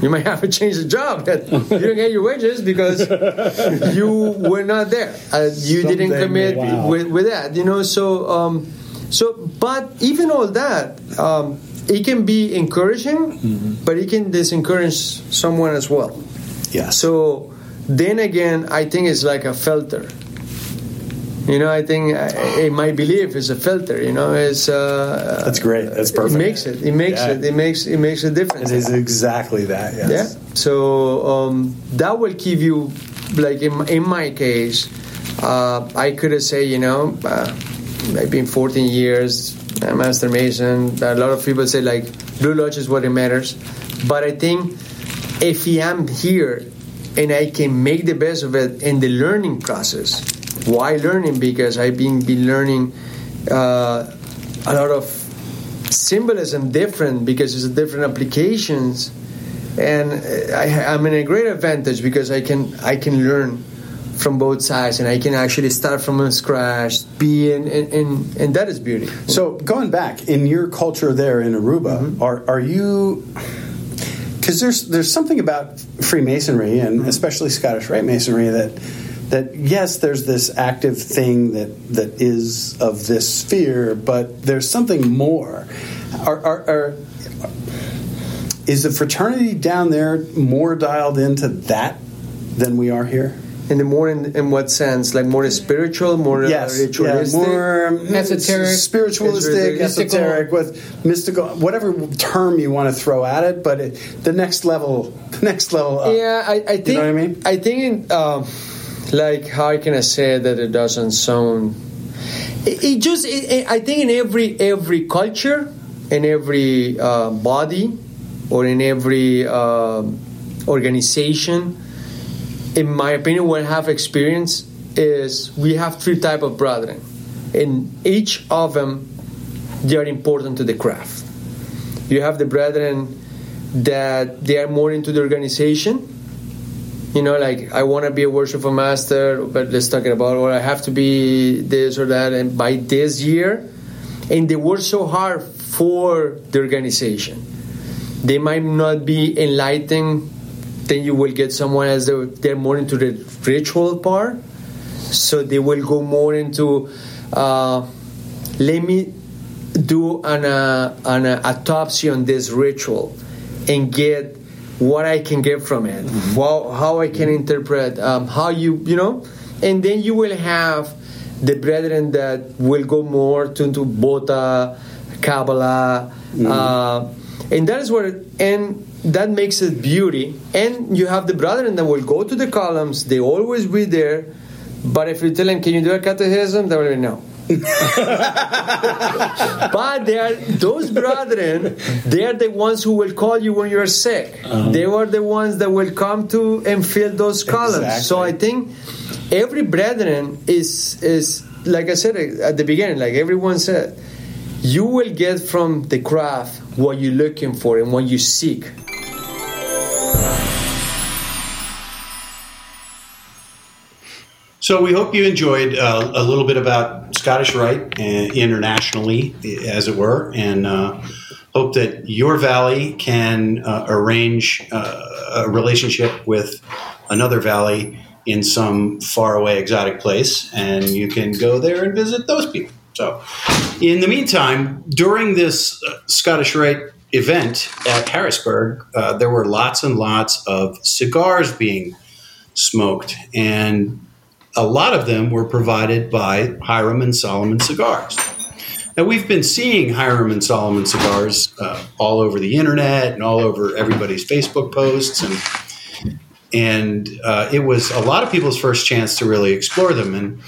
you might have to change the job. That you don't get your wages because you were not there. Uh, you didn't commit wow. with, with that. You know, so um, so. But even all that, um, it can be encouraging, but it can disencourage someone as well. Yeah. So then again, I think it's like a filter. You know, I think uh, in my belief is a filter. You know, it's uh, That's great. That's perfect. It makes it. It makes Yeah. it. It makes it makes a difference. It is exactly that. Yes. Yeah. So um, that will give you, like in, in my case, uh, I could have say, you know, uh, I've been 14 years, a master mason. A lot of people say like Blue Lodge is what it matters, but I think if I am here and I can make the best of it in the learning process. Why learning? Because I've been been learning uh, a lot of symbolism different because it's different applications and I, I'm in a great advantage because I can I can learn from both sides and I can actually start from scratch be in, in, in and that is beauty So going back in your culture there in Aruba, are are you? Because there's there's something about Freemasonry and especially Scottish Rite Masonry that that yes, there's this active thing that that is of this sphere, but there's something more. Are, are, are is the fraternity down there more dialed into that than we are here? in the more in, in what sense like more spiritual more yes, ritualistic yeah, more um, Esoteric. spiritualistic, Mystical. esoteric, with mystical, whatever term you want to throw at it. But it, the next level, the next level up. Yeah, I, I think. know what I mean? I think, um, like, how can I say that it doesn't sound? It, it just. It, it- I think in every every culture, in every uh, body, or in every um organization, in my opinion, what I have experienced is we have three type of brethren, and each of them they are important to the craft. You have the brethren that they are more into the organization. You know, like I want to be a worshipful master, but let's talk about, or I have to be this or that, and by this year, and they work so hard for the organization. They might not be enlightened. Then you will get someone as they're, they're more into the ritual part, so they will go more into. Uh, let me do an, uh, an uh, autopsy on this ritual and get what I can get from it, how, how I can interpret, um, how you, you know, and then you will have the brethren that will go more to, into Bota, Kabbalah, uh, and that is where, and that makes it beauty. And you have the brethren that will go to the columns, they always be there, but if you tell them, can you do a catechism? They will be no. but they are those brethren they are the ones who will call you when you're sick. They were the ones that will come to and fill those columns. So i think every brethren is is like i said at the beginning like everyone said you will get from the craft what you're looking for and what you seek. So we hope you enjoyed uh, a little bit about Scottish Rite uh, internationally, as it were, and uh, hope that your valley can uh, arrange a relationship with another valley in some faraway exotic place, and you can go there and visit those people. So, in the meantime, during this Scottish Rite event at Harrisburg, uh, there were lots and lots of cigars being smoked, and a lot of them were provided by Hiram and Solomon Cigars. Now, we've been seeing Hiram and Solomon cigars uh, all over the internet and all over everybody's Facebook posts, and and uh, it was a lot of people's first chance to really explore them. And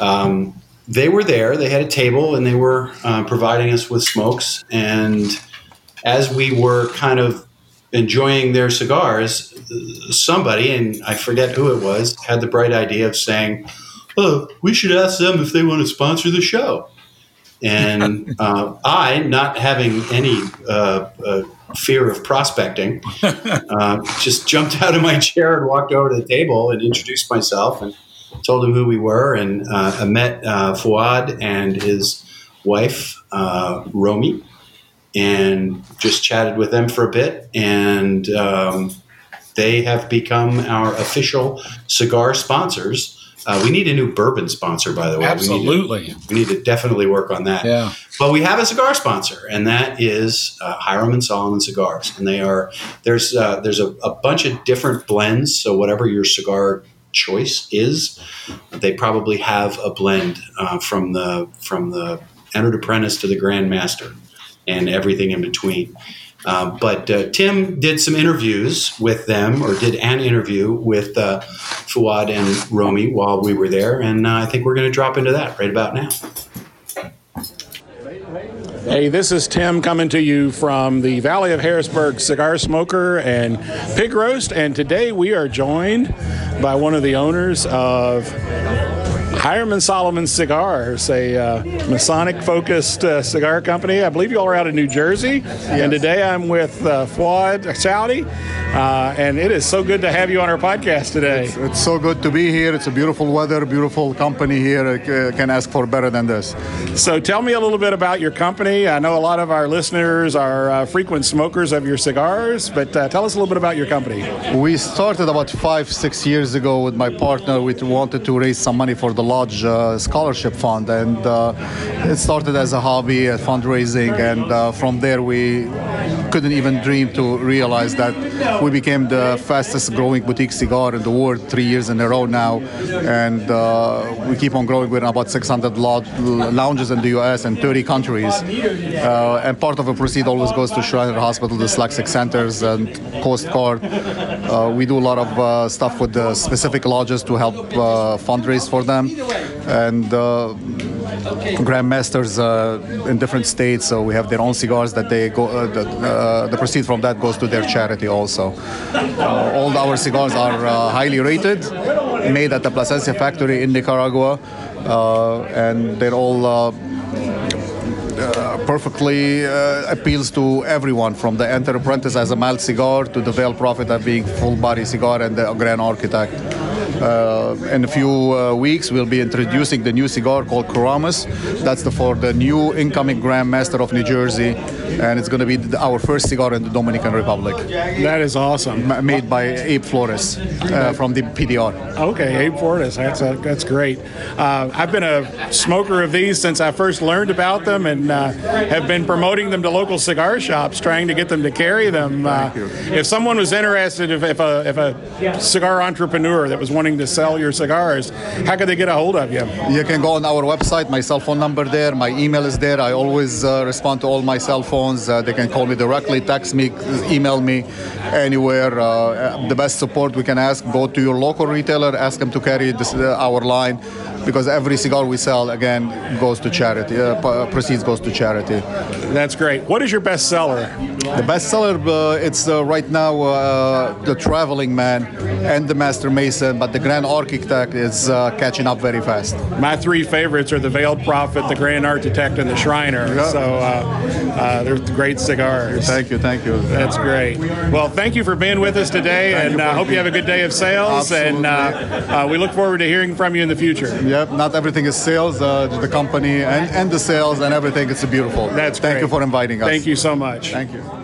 um, they were there; they had a table, and they were uh, providing us with smokes. And as we were kind of enjoying their cigars, somebody, and I forget who it was, had the bright idea of saying, "Oh, we should ask them if they want to sponsor the show." And uh, I, not having any uh, uh, fear of prospecting, uh, just jumped out of my chair and walked over to the table and introduced myself and told him who we were. And uh, I met uh, Fuad and his wife, uh, Romy, and just chatted with them for a bit. And um, they have become our official cigar sponsors. Uh, we need a new bourbon sponsor, by the way. Absolutely. We need, to, we need to definitely work on that. Yeah. But we have a cigar sponsor, and that is uh, Hiram and Solomon Cigars. And they are there's uh, there's a, a bunch of different blends. So whatever your cigar choice is, they probably have a blend uh, from the from the entered apprentice to the grand master, and everything in between. Uh, but uh, Tim did some interviews with them, or did an interview with uh, Fuad and Romy while we were there, and uh, I think we're going to drop into that right about now. Hey, this is Tim coming to you from the Valley of Harrisburg Cigar Smoker and Pig Roast, and today we are joined by one of the owners of Hiram Solomon Cigars, a uh, Masonic focused uh, cigar company. I believe you all are out of New Jersey. And today I'm with uh, Fuad Saudi. Uh, and it is so good to have you on our podcast today. It's, it's so good to be here. It's a beautiful weather, beautiful company here. I can ask for better than this. So tell me a little bit about your company. I know a lot of our listeners are uh, frequent smokers of your cigars, but uh, tell us a little bit about your company. We started about five, six years ago with my partner. We wanted to raise some money for the Uh, Scholarship Fund, and uh, it started as a hobby, fundraising, and uh, from there we couldn't even dream to realize that we became the fastest growing boutique cigar in the world three years in a row now, and uh, we keep on growing. We're in about 600 lounges in the U.S. and 30 countries, uh, and part of the proceed always goes to Shriner Hospital, the dyslexic centers, and Coast Guard. Uh, we do a lot of uh, stuff with the specific lodges to help uh, fundraise for them, and grandmasters uh, in different states. So we have their own cigars that they go. Uh, the, uh, the proceed from that goes to their charity also. Uh, all our cigars are uh, highly rated, made at the Plasencia factory in Nicaragua, uh, and they're all. Uh, perfectly uh, appeals to everyone from the enter apprentice as a mild cigar to the veil prophet as being full body cigar and the grand architect. Uh, in a few uh, weeks, we'll be introducing the new cigar called Karamas. That's the, for the new incoming Grand Master of New Jersey, and it's going to be our first cigar in the Dominican Republic. That is awesome. Ma- made by Abe Flores uh, from the PDR. Okay, Abe Flores. That's a, that's great. Uh, I've been a smoker of these since I first learned about them, and uh, have been promoting them to local cigar shops, trying to get them to carry them. Uh, if someone was interested, if, if a if a cigar entrepreneur that was wanting to sell your cigars, how could they get a hold of you? You can go on our website, my cell phone number there, my email is there. I always uh, respond to all my cell phones. Uh, they can call me directly, text me, email me anywhere. Uh, the best support we can ask, go to your local retailer, ask them to carry this, uh, our line because every cigar we sell, again, goes to charity, uh, proceeds goes to charity. That's great. What is your best seller? The best seller, uh, it's uh, right now uh, the Traveling Man and the Master Mason, but the Grand Architect is uh, catching up very fast. My three favorites are the Veiled Prophet, the Grand Architect, and the Shriner. Yeah. So uh, uh, they're great cigars. Thank you, thank you. That's great. Well, thank you for being with us today, Thank and I uh, hope you have a good day of sales. And uh, uh, we look forward to hearing from you in the future. Yep, not everything is sales, uh, the company and, and the sales and everything. It's beautiful. That's Thank great. you for inviting us. Thank you so much. Thank you.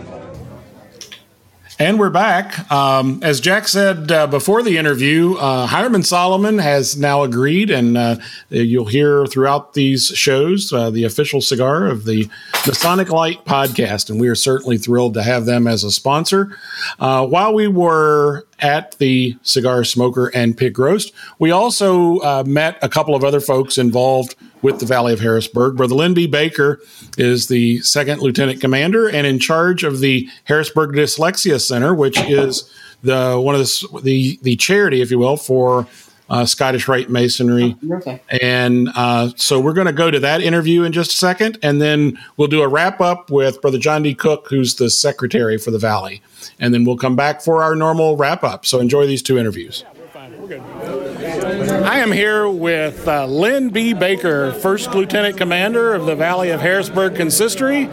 And we're back. Um, as Jack said uh, before the interview, uh, Hiram Solomon has now agreed, and uh, you'll hear throughout these shows uh, the official cigar of the Masonic Light podcast. And we are certainly thrilled to have them as a sponsor. Uh, while we were at the Cigar Smoker and Pig Roast, we also uh, met a couple of other folks involved with the Valley of Harrisburg. Brother Lynn B. Baker is the second lieutenant commander and in charge of the Harrisburg Dyslexia Center, which is the one of the the, the charity, if you will, for uh, Scottish Rite Masonry. Okay. And uh, so we're going to go to that interview in just a second, and then we'll do a wrap up with Brother John D. Cook, who's the secretary for the Valley, and then we'll come back for our normal wrap up. So enjoy these two interviews. I am here with uh, Lynn B. Baker, First Lieutenant Commander of the Valley of Harrisburg Consistory,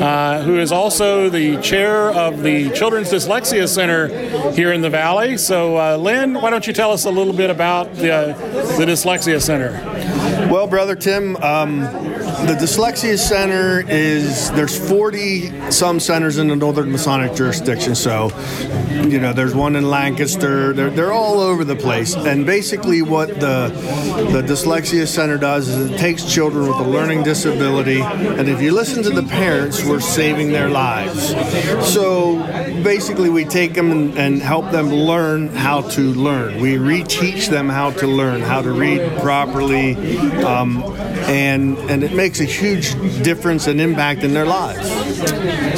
uh, who is also the chair of the Children's Dyslexia Center here in the Valley. So, uh, Lynn, why don't you tell us a little bit about the, the Dyslexia Center? Well, brother Tim, um, the Dyslexia Center is there's 40 some centers in the Northern Masonic jurisdiction. So, you know, there's one in Lancaster. They're, they're all over the place. And basically, what the the Dyslexia Center does is it takes children with a learning disability, and if you listen to the parents, we're saving their lives. So basically, we take them and, and help them learn how to learn. We reteach them how to learn, how to read properly, um, and and it makes a huge difference and impact in their lives.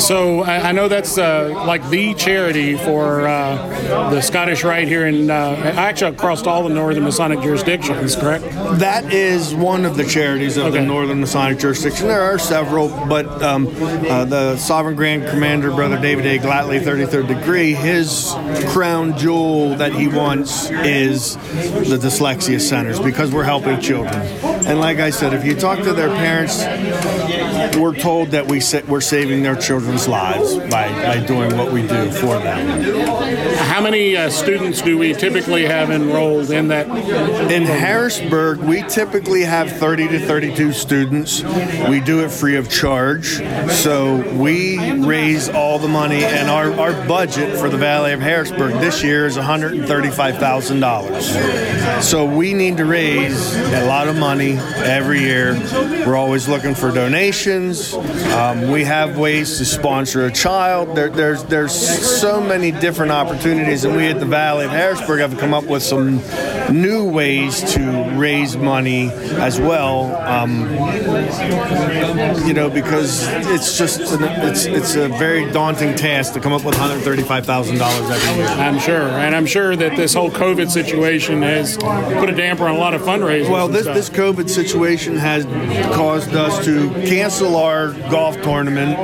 So I, I know that's uh, like the charity for uh, the Scottish Rite here in uh, actually across all the Northern Masonic jurisdictions, correct? That is one of the charities of the Northern Masonic jurisdiction. There are several, but um, uh, the Sovereign Grand Commander, Brother David A. Glattly, 33rd degree, his crown jewel that he wants is the dyslexia centers because we're helping children. And like I said, if you talk to their parents, we're told that we we're saving their children's lives by, by doing what we do for them. How many uh, students do we typically have enrolled in that? In Harrisburg, we typically have 30 to 32 students. We do it free of charge. So we raise all the money, and our, our budget for the Valley of Harrisburg this year is $135,000. So we need to raise a lot of money every year. We're always looking for donations. Um, we have ways to sponsor a child. There, there's there's so many different opportunities, and we at the Valley of Harrisburg have come up with some new ways to raise money as well. Um, you know, because it's just it's it's a very daunting task to come up with 135 thousand dollars every year. I'm sure, and I'm sure that this whole COVID situation has put a damper on a lot of fundraisers. Well, this this COVID situation has caused us to cancel our golf tournament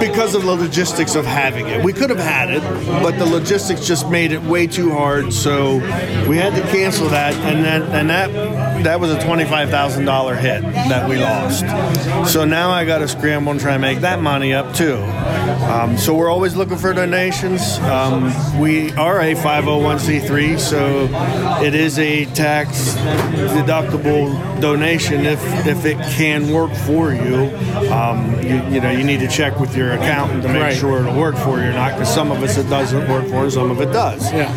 because of the logistics of having it. We could have had it, but the logistics just made it way too hard. So we had to cancel that, and then and that that was a twenty five thousand dollar hit that we lost. So now I got to scramble and try and make that money up too. Um, so we're always looking for donations. Um, we are a 501c3, so it is a tax deductible donation if if it can work for you. Um, you, you know, you need to check with your accountant to make Right. sure it'll work for you or not. Because some of us it doesn't work for, and some of it does. Yeah.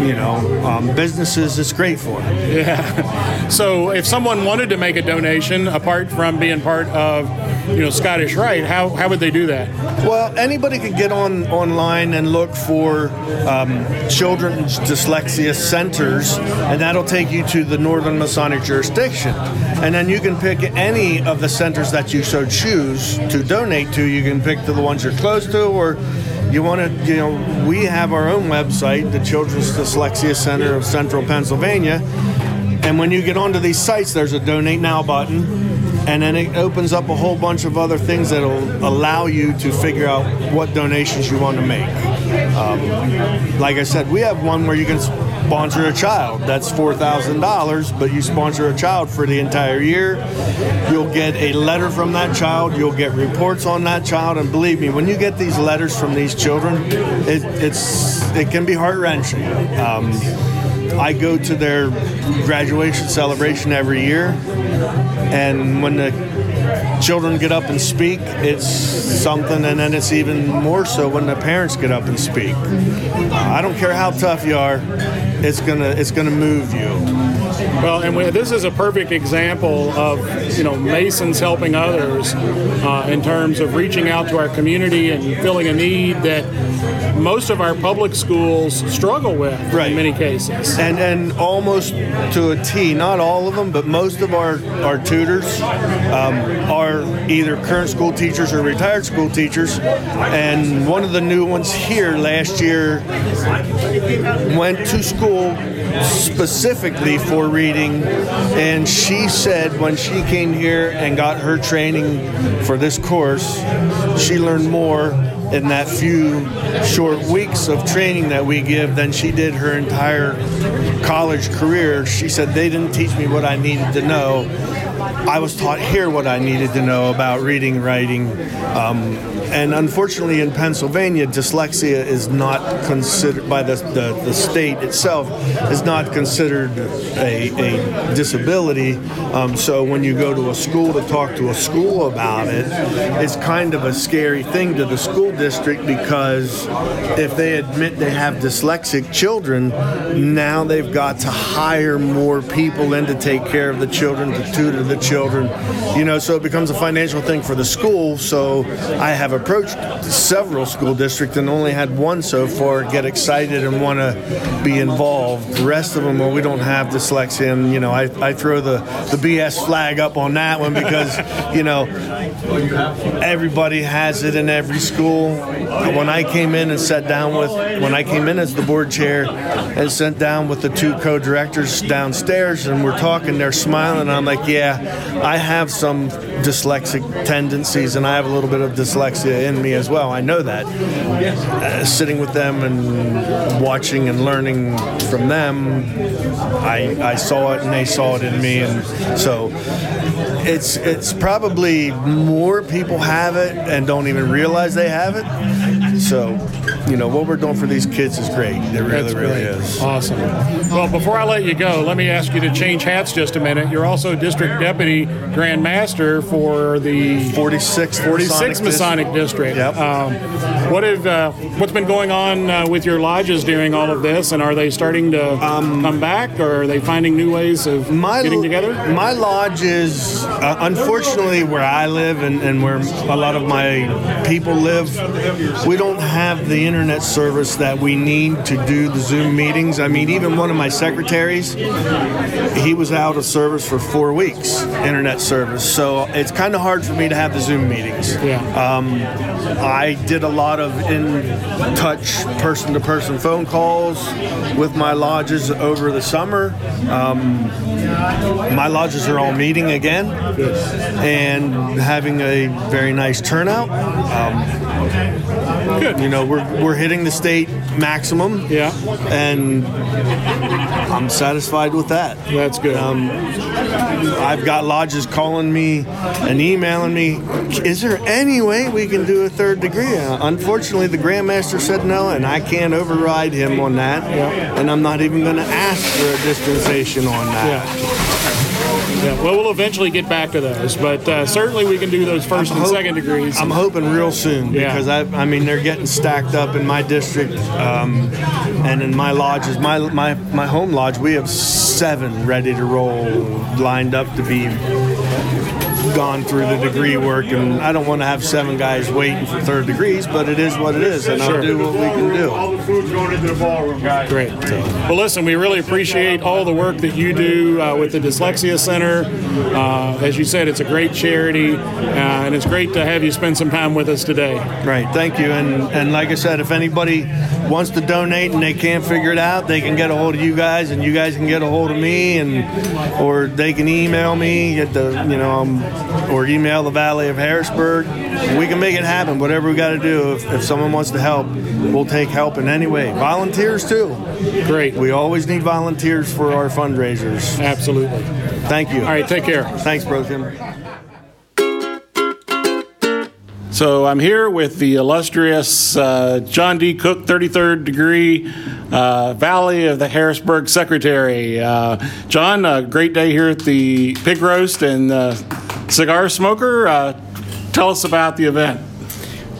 You know, um, businesses it's great for. Yeah. So if someone wanted to make a donation apart from being part of, you know, Scottish Rite, how, how would they do that? Well, anybody can get on online and look for um, children's dyslexia centers, and that'll take you to the Northern Masonic jurisdiction. And then you can pick any of the centers that you so choose to donate to. You can pick to the ones you're close to, or you want to, you know, we have our own website, the Children's Dyslexia Center of Central Pennsylvania. And when you get onto these sites, there's a donate now button, and then it opens up a whole bunch of other things that'll allow you to figure out what donations you want to make. Um, like I said, we have one where you can sponsor a child. That's four thousand dollars, but you sponsor a child for the entire year. You'll get a letter from that child. You'll get reports on that child, and believe me, when you get these letters from these children, it, it's it can be heart wrenching. Um, I go to their graduation celebration every year, and when the children get up and speak, it's something, and then it's even more so when the parents get up and speak. Uh, I don't care how tough you are, it's gonna it's gonna move you. Well, and we, this is a perfect example of you know Masons helping others uh, in terms of reaching out to our community and filling a need that most of our public schools struggle with in many cases. And and almost to a T, not all of them, but most of our our tutors um, are either current school teachers or retired school teachers. And one of the new ones here last year went to school specifically for reading and she said when she came here and got her training for this course she learned more in that few short weeks of training that we give than she did her entire college career she said they didn't teach me what i needed to know I was taught here what I needed to know about reading writing. Um, and unfortunately, in Pennsylvania, dyslexia is not considered by the, the, the state itself is not considered a, a disability. Um, so when you go to a school to talk to a school about it, it's kind of a scary thing to the school district because if they admit they have dyslexic children, now they've got to hire more people in to take care of the children, to tutor the children. Children, you know, so it becomes a financial thing for the school. So I have approached several school districts and only had one so far get excited and want to be involved. The rest of them, well, we don't have dyslexia, and you know, I, I throw the the BS flag up on that one because you know everybody has it in every school. When I came in and sat down with, when I came in as the board chair and sat down with the two co-directors downstairs, and we're talking, they're smiling. I'm like, yeah, I have some dyslexic tendencies, and I have a little bit of dyslexia in me as well. I know that. Uh, sitting with them and watching and learning from them, I, I saw it and they saw it in me, and so it's it's probably more people have it and don't even realize they have it. So, you know, what we're doing for these kids is great. It really, really is. Awesome. Well, before I let you go, let me ask you to change hats just a minute. You're also district deputy grand master for the 46th 46th Masonic District. Um, what have uh, what's been going on uh, with your lodges during all of this, and are they starting to come back, or are they finding new ways of getting together? My lodge is, uh, unfortunately, where I live and, and where a lot of my people live, we don't have the internet service that we need to do the Zoom meetings. I mean, even one of my secretaries, he was out of service for four weeks, internet service. So it's kind of hard for me to have the Zoom meetings. Yeah. Um, I did a lot of in touch, person to person phone calls with my lodges over the summer. Um, my lodges are all meeting again and having a very nice turnout. Um, Good. You know, we're, we're hitting the state maximum. Yeah. And I'm satisfied with that. That's good. Um, I've got lodges calling me and emailing me. Is there any way we can do a third degree? Uh, unfortunately, the grandmaster said no, and I can't override him on that. Yeah. And I'm not even going to ask for a dispensation on that. Yeah, well, we'll eventually get back to those, but uh, certainly we can do those 1st and hope- second degrees. I'm hoping real soon Yeah. because I, I mean they're getting stacked up in my district um, and in my lodges. My my my home lodge we have seven ready to roll, lined up to be gone through the degree work, and I don't want to have seven guys waiting for third degrees, but it is what it is, and Sure. I'll do what we can do. All the food's going into the ballroom, guys. Great. Well, listen, we really appreciate all the work that you do uh, with the Dyslexia Center. Uh, as you said, it's a great charity, uh, and it's great to have you spend some time with us today. Right, thank you. And and like I said, if anybody wants to donate and they can't figure it out, they can get a hold of you guys, and you guys can get a hold of me, and or they can email me at the you know um, or email the Valley of Harrisburg. We can make it happen. Whatever we got to do. If, if someone wants to help, we'll take help in any way. Volunteers too. Great. We always need volunteers for our fundraisers. Absolutely. Thank you. All right, take care. Thanks, Bro Tim. So I'm here with the illustrious uh, John D. Cook, 33rd degree uh, Valley of the Harrisburg Secretary. Uh, John, a great day here at the Pig Roast and uh, Cigar Smoker. Uh, tell us about the event.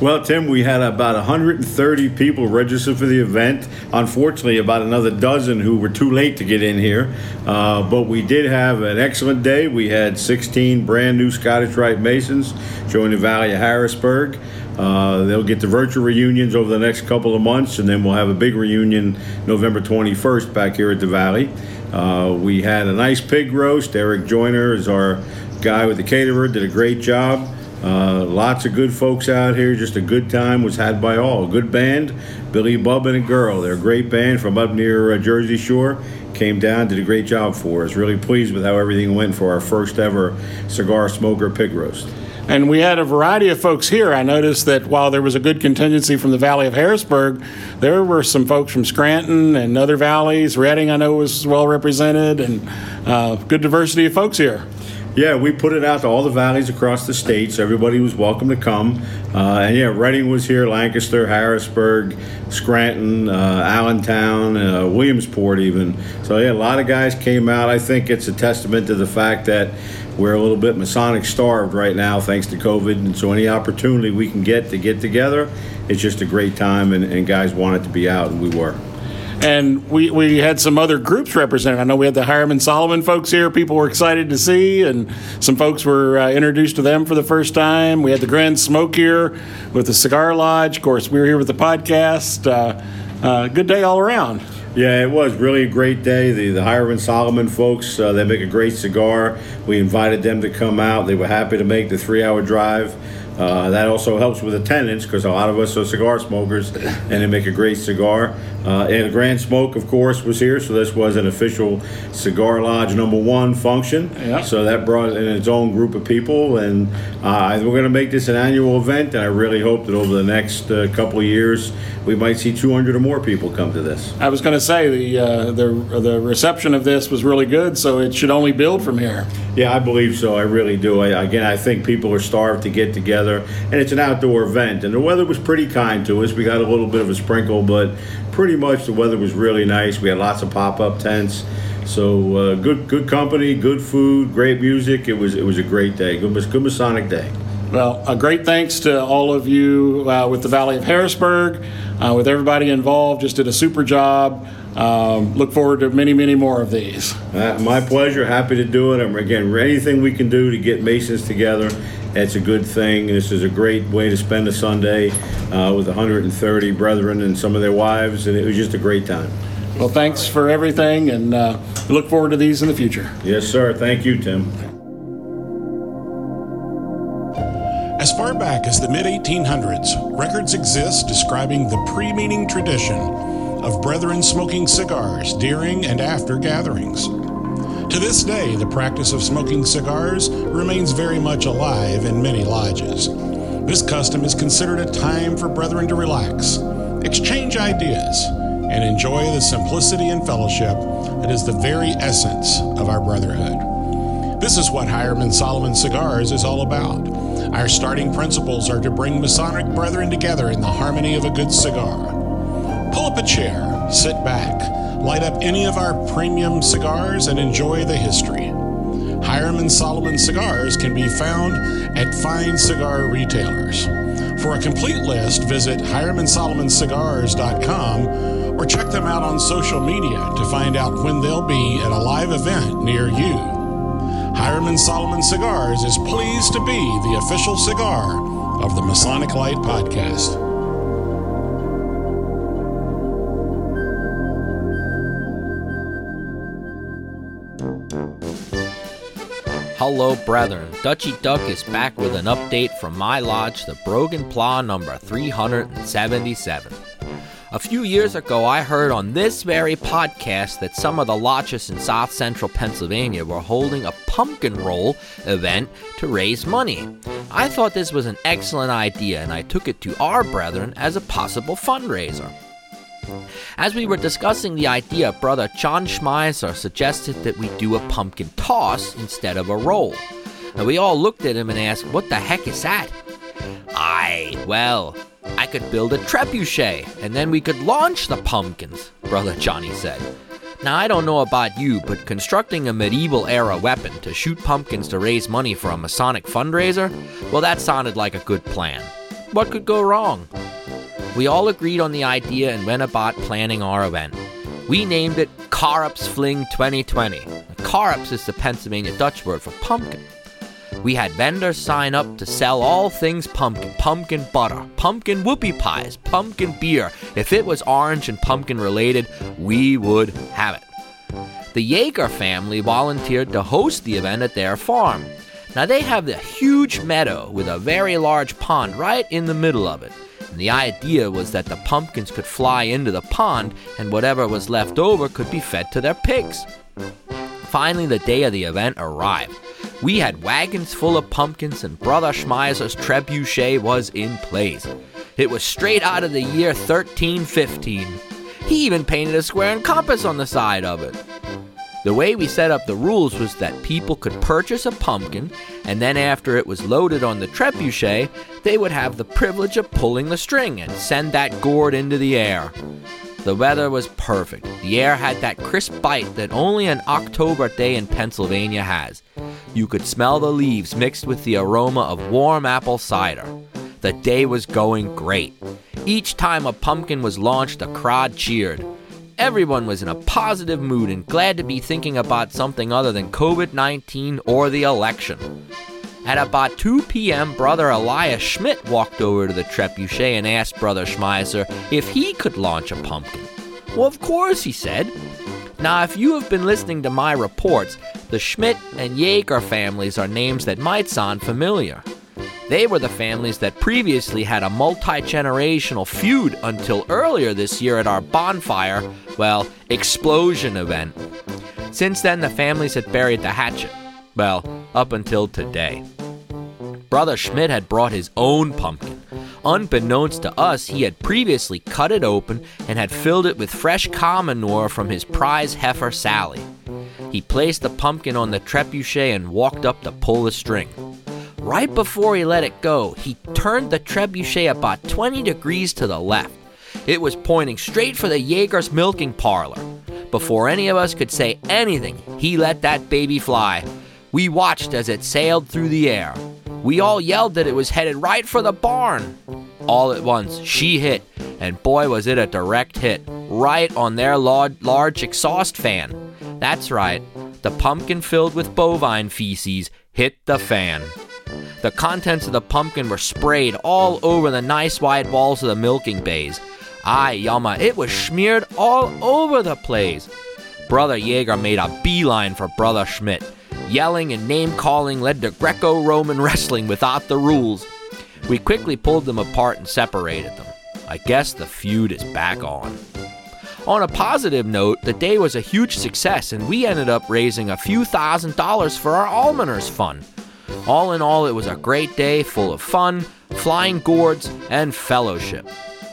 Well, Tim, we had about 130 people register for the event. Unfortunately, about another dozen who were too late to get in here. Uh, but we did have an excellent day. We had 16 brand new Scottish Rite Masons join the Valley of Harrisburg. Uh, they'll get the virtual reunions over the next couple of months, and then we'll have a big reunion November 21st back here at the Valley. Uh, we had a nice pig roast. Eric Joyner is our guy with the caterer, did a great job. Uh, lots of good folks out here. Just a good time was had by all. A good band, Billy Bub and a girl. They're a great band from up near uh, Jersey Shore. Came down, did a great job for us. Really pleased with how everything went for our first ever cigar smoker pig roast. And we had a variety of folks here. I noticed that while there was a good contingency from the Valley of Harrisburg, there were some folks from Scranton and other valleys. Reading, I know, was well represented, and uh, good diversity of folks here. Yeah, we put it out to all the valleys across the state, so everybody was welcome to come. Uh, and yeah, Reading was here, Lancaster, Harrisburg, Scranton, uh, Allentown, uh, Williamsport, even. So yeah, a lot of guys came out. I think it's a testament to the fact that we're a little bit Masonic starved right now, thanks to COVID. And so any opportunity we can get to get together, it's just a great time, and, and guys wanted to be out, and we were. And we, we had some other groups represented. I know we had the Hiram Solomon folks here, people were excited to see, and some folks were uh, introduced to them for the first time. We had the Grand Smoke here with the Cigar Lodge. Of course, we were here with the podcast. Uh, uh, good day all around. Yeah, it was really a great day. The the Hiram Solomon folks, uh, they make a great cigar. We invited them to come out. They were happy to make the three hour drive. Uh, that also helps with attendance because a lot of us are cigar smokers and they make a great cigar. Uh, and the Grand Smoke, of course, was here, so this was an official Cigar Lodge number one function. Yeah. So that brought in its own group of people, and uh, we're going to make this an annual event. And I really hope that over the next uh, couple of years, we might see 200 or more people come to this. I was going to say the, uh, the the reception of this was really good, so it should only build from here. Yeah, I believe so. I really do. I, again, I think people are starved to get together, and it's an outdoor event. And the weather was pretty kind to us. We got a little bit of a sprinkle, but pretty much the weather was really nice. We had lots of pop-up tents, so uh, good, good company, good food, great music. It was, it was a great day. Good, good Masonic day. Well, a great thanks to all of you uh, with the Valley of Harrisburg, uh, with everybody involved. Just did a super job. Um, look forward to many, many more of these. Uh, my pleasure. Happy to do it. And again, anything we can do to get Masons together, it's a good thing. This is a great way to spend a Sunday uh, with 130 brethren and some of their wives, and it was just a great time. Well, thanks for everything, and uh, look forward to these in the future. Yes, sir. Thank you, Tim. As far back as the mid 1800s, records exist describing the pre meeting tradition of brethren smoking cigars during and after gatherings. To this day, the practice of smoking cigars remains very much alive in many lodges. This custom is considered a time for brethren to relax, exchange ideas, and enjoy the simplicity and fellowship that is the very essence of our brotherhood. This is what Hiram Solomon Cigars is all about. Our starting principles are to bring Masonic brethren together in the harmony of a good cigar. Pull up a chair, sit back, light up any of our premium cigars, and enjoy the history. Hiram Solomon cigars can be found at fine cigar retailers. For a complete list, visit HiremanSolomonCigars.com or check them out on social media to find out when they'll be at a live event near you. Hiram Solomon Cigars is pleased to be the official cigar of the Masonic Light Podcast. Hello, brethren. Dutchy Duck is back with an update from my lodge, the Brogan Pla number 377. A few years ago, I heard on this very podcast that some of the lodges in south central Pennsylvania were holding a pumpkin roll event to raise money. I thought this was an excellent idea, and I took it to our brethren as a possible fundraiser. As we were discussing the idea, Brother John Schmeiser suggested that we do a pumpkin toss instead of a roll. And we all looked at him and asked, What the heck is that? Aye, well, I could build a trebuchet and then we could launch the pumpkins, Brother Johnny said. Now, I don't know about you, but constructing a medieval era weapon to shoot pumpkins to raise money for a Masonic fundraiser, well, that sounded like a good plan. What could go wrong? We all agreed on the idea and went about planning our event. We named it Karups Fling 2020. Karups is the Pennsylvania Dutch word for pumpkin. We had vendors sign up to sell all things pumpkin pumpkin butter, pumpkin whoopie pies, pumpkin beer. If it was orange and pumpkin related, we would have it. The Jaeger family volunteered to host the event at their farm. Now, they have the huge meadow with a very large pond right in the middle of it. And the idea was that the pumpkins could fly into the pond and whatever was left over could be fed to their pigs. Finally, the day of the event arrived. We had wagons full of pumpkins, and Brother Schmeiser's trebuchet was in place. It was straight out of the year 1315. He even painted a square and compass on the side of it. The way we set up the rules was that people could purchase a pumpkin, and then after it was loaded on the trebuchet, they would have the privilege of pulling the string and send that gourd into the air. The weather was perfect. The air had that crisp bite that only an October day in Pennsylvania has. You could smell the leaves mixed with the aroma of warm apple cider. The day was going great. Each time a pumpkin was launched, a crowd cheered. Everyone was in a positive mood and glad to be thinking about something other than COVID 19 or the election. At about 2 p.m., Brother Elias Schmidt walked over to the trebuchet and asked Brother Schmeiser if he could launch a pumpkin. Well, of course, he said. Now, if you have been listening to my reports, the Schmidt and Jaeger families are names that might sound familiar. They were the families that previously had a multi generational feud until earlier this year at our bonfire, well, explosion event. Since then, the families had buried the hatchet. Well, up until today. Brother Schmidt had brought his own pumpkin. Unbeknownst to us, he had previously cut it open and had filled it with fresh cow manure from his prize heifer Sally. He placed the pumpkin on the trebuchet and walked up to pull the string. Right before he let it go, he turned the trebuchet about 20 degrees to the left. It was pointing straight for the Jaeger's milking parlor. Before any of us could say anything, he let that baby fly. We watched as it sailed through the air. We all yelled that it was headed right for the barn. All at once, she hit, and boy, was it a direct hit, right on their large, exhaust fan. That's right, the pumpkin filled with bovine feces hit the fan. The contents of the pumpkin were sprayed all over the nice wide walls of the milking bays. Ay, Yama, it was smeared all over the place. Brother Jaeger made a beeline for Brother Schmidt. Yelling and name calling led to Greco Roman wrestling without the rules. We quickly pulled them apart and separated them. I guess the feud is back on. On a positive note, the day was a huge success and we ended up raising a few thousand dollars for our Almoners Fund. All in all, it was a great day full of fun, flying gourds, and fellowship.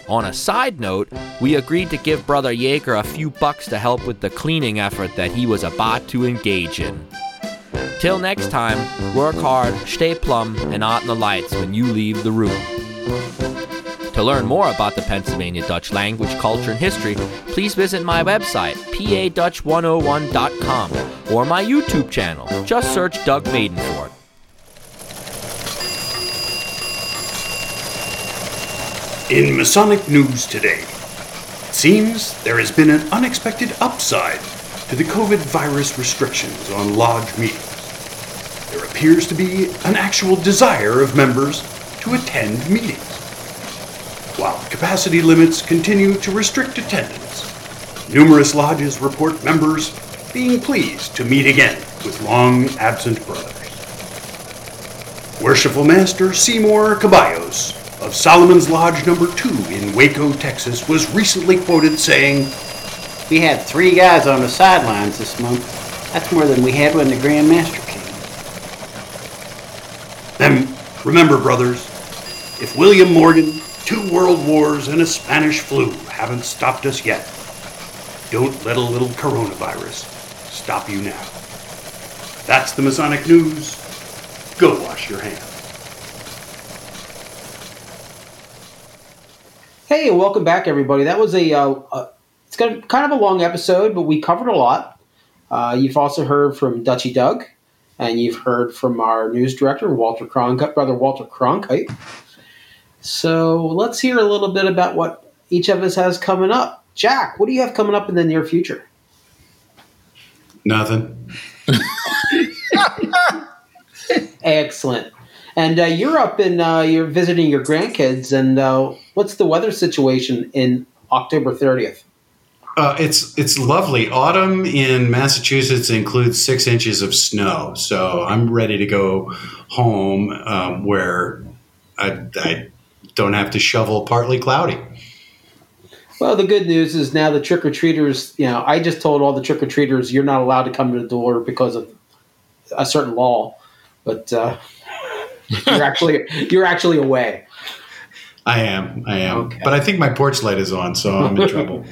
On a side note, we agreed to give Brother Jaeger a few bucks to help with the cleaning effort that he was about to engage in. Till next time, work hard, stay plumb, and out in the lights when you leave the room. To learn more about the Pennsylvania Dutch language, culture, and history, please visit my website, padutch101.com, or my YouTube channel. Just search Doug Madenford. In Masonic news today, it seems there has been an unexpected upside to the COVID virus restrictions on lodge meetings. There appears to be an actual desire of members to attend meetings. While capacity limits continue to restrict attendance, numerous lodges report members being pleased to meet again with long absent brothers. Worshipful Master Seymour Caballos of Solomon's Lodge number 2 in Waco, Texas was recently quoted saying, We had three guys on the sidelines this month. That's more than we had when the Grand Master came. Then remember, brothers, if William Morgan, two world wars, and a Spanish flu haven't stopped us yet, don't let a little coronavirus stop you now. That's the Masonic News. Go wash your hands. Hey, welcome back, everybody. That was a, uh, uh, it's got kind of a long episode, but we covered a lot. Uh, you've also heard from Dutchy Doug, and you've heard from our news director, Walter Cronkite, brother Walter Cronkite. So let's hear a little bit about what each of us has coming up. Jack, what do you have coming up in the near future? Nothing. Excellent. And uh, you're up in, uh, you're visiting your grandkids, and uh, what's the weather situation in October 30th? Uh, it's it's lovely. Autumn in Massachusetts includes six inches of snow, so I'm ready to go home um, where I, I don't have to shovel partly cloudy. Well, the good news is now the trick or treaters. You know, I just told all the trick or treaters you're not allowed to come to the door because of a certain law, but uh, you're actually you're actually away. I am, I am, but I think my porch light is on, so I'm in trouble.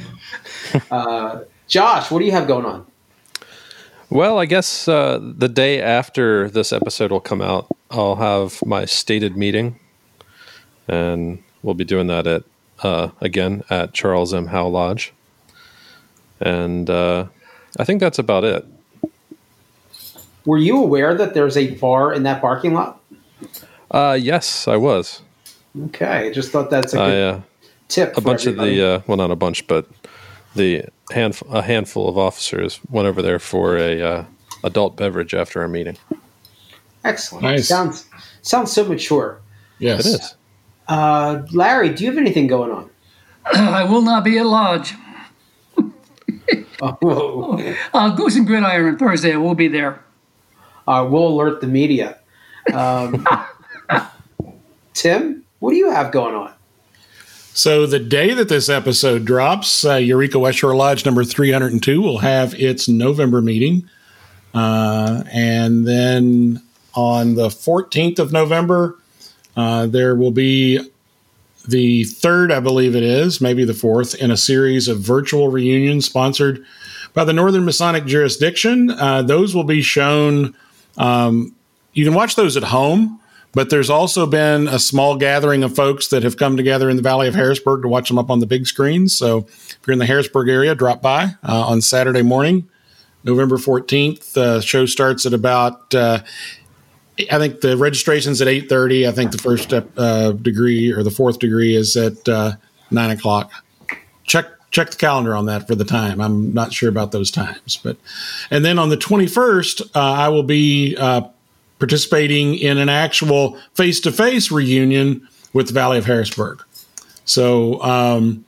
Uh, Josh, what do you have going on? Well, I guess uh, the day after this episode will come out, I'll have my stated meeting, and we'll be doing that at uh, again at Charles M. Howe Lodge, and uh, I think that's about it. Were you aware that there's a bar in that parking lot? Uh, yes, I was. Okay, just thought that's a good uh, tip. a for bunch everybody. of the uh, well, not a bunch, but the hand a handful of officers went over there for a uh, adult beverage after our meeting. Excellent. Nice. Sounds sounds so mature. Yes, it is. Uh, Larry, do you have anything going on? I will not be at lodge. Oh, Uh, Goose and Gridiron Thursday. We'll be there. uh, we'll alert the media. Um, Tim, what do you have going on? So the day that this episode drops, uh, Eureka West Shore Lodge number 302 will have its November meeting. Uh, and then on the 14th of November, uh, there will be the third, I believe it is, maybe the fourth, in a series of virtual reunions sponsored by the Northern Masonic Jurisdiction. Uh, those will be shown. Um, you can watch those at home, but there's also been a small gathering of folks that have come together in the Valley of Harrisburg to watch them up on the big screens. So if you're in the Harrisburg area, drop by uh, on Saturday morning, November 14th. The show starts at about. Uh, I think the registration's at eight thirty. I think the first uh, degree or the fourth degree is at uh, nine o'clock. Check check the calendar on that for the time. I'm not sure about those times, but and then on the twenty first, uh, I will be uh, participating in an actual face to face reunion with the Valley of Harrisburg. So um,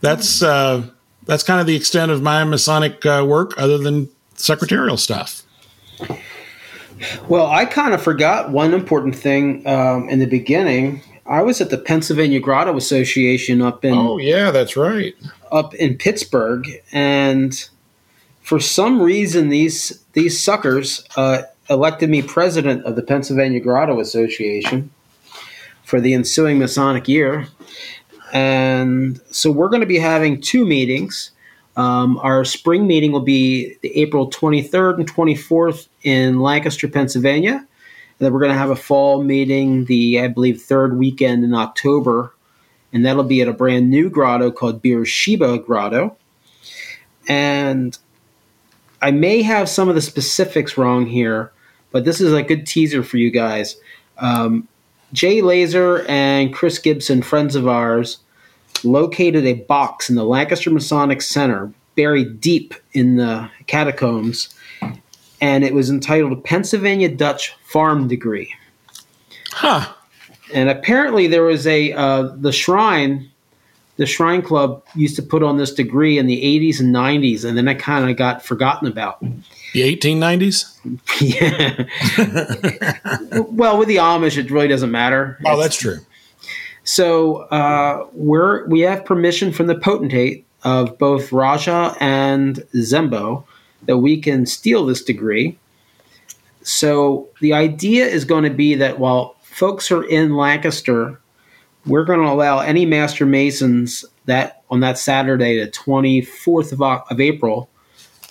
that's uh, that's kind of the extent of my Masonic uh, work, other than secretarial stuff. Well, I kind of forgot one important thing um, in the beginning. I was at the Pennsylvania Grotto Association up in Oh yeah, that's right. up in Pittsburgh, and for some reason these these suckers uh, elected me president of the Pennsylvania Grotto Association for the ensuing Masonic year, and so we're going to be having two meetings. Um, our spring meeting will be the April 23rd and 24th in Lancaster, Pennsylvania. And then we're going to have a fall meeting the, I believe, third weekend in October. And that'll be at a brand new grotto called Beersheba Grotto. And I may have some of the specifics wrong here, but this is a good teaser for you guys. Um, Jay Laser and Chris Gibson, friends of ours, located a box in the Lancaster Masonic Center, buried deep in the catacombs, and it was entitled Pennsylvania Dutch Farm Degree. Huh. And apparently, there was a uh, the shrine. The Shrine Club used to put on this degree in the 80s and 90s, and then it kind of got forgotten about. The 1890s? yeah. well, with the Amish, it really doesn't matter. Oh, that's true. So uh, we're we have permission from the potentate of both Rajah and Zembo that we can steal this degree. So the idea is going to be that while folks are in Lancaster, we're going to allow any Master Masons that on that Saturday, the twenty fourth of, of April,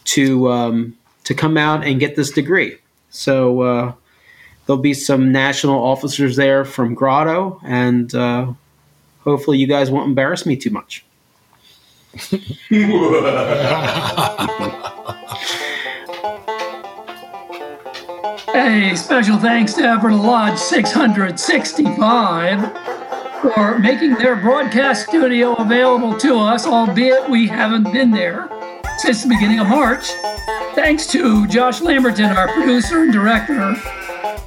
to um, to come out and get this degree. So uh, there'll be some national officers there from Grotto, and uh, hopefully you guys won't embarrass me too much. Hey, special thanks to Everett Lodge 665 for making their broadcast studio available to us, albeit we haven't been there since the beginning of March. Thanks to Josh Lamberton, our producer and director,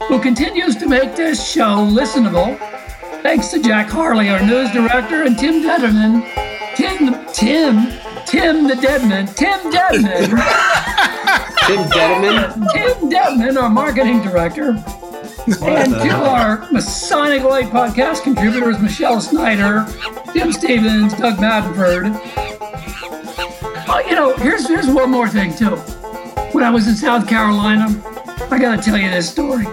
who continues to make this show listenable. Thanks to Jack Harley, our news director, and Tim Detterman. Tim, Tim, Tim the Deadman, Tim Deadman. Tim Deadman? Tim Deadman, our marketing director. And to our Masonic Light podcast contributors, Michelle Snyder, Jim Stevens, Doug Madenford. Oh, you know, here's here's one more thing too. When I was in South Carolina, I gotta tell you this story.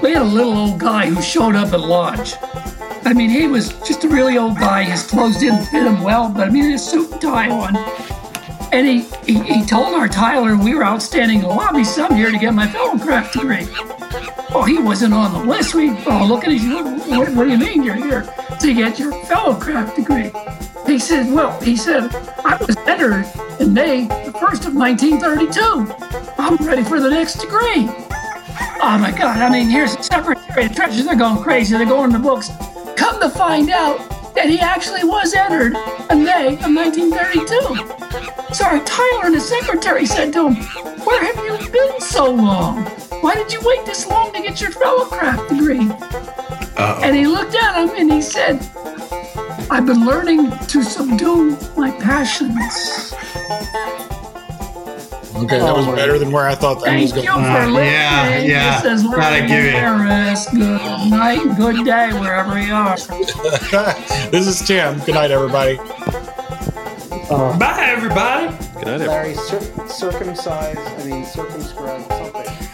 We had a little old guy who showed up at lodge. I mean, he was just a really old guy. His clothes didn't fit him well, but I mean, his suit and tie on. And he, he, he told our Tyler we were outstanding in the lobby some here to get my fellowcraft degree. Well, he wasn't on the list. We all look at him. What, what, do you mean you're here to get your fellowcraft degree? He said, well, he said, I was entered in May the 1st of 1932. I'm ready for the next degree. Oh my God, I mean, here's the Secretary of Treasury. They're going crazy. They're going to the books. Come to find out that he actually was entered in May of 1932. Sorry, Tyler and the secretary said to him, Where have you been so long? Why did you wait this long to get your fellowcraft degree? Uh-oh. And he looked at him and he said, I've been learning to subdue my passions. Okay, that was better than where I thought that was Oh, Thank going. you for uh, listening. yeah. This is Gotta Larry give you- Harris. Good night good day wherever you are. this is Tim. Good night, everybody. Uh, Bye, everybody. Good night, Larry, cir- circumcise, I mean, circumscribe something.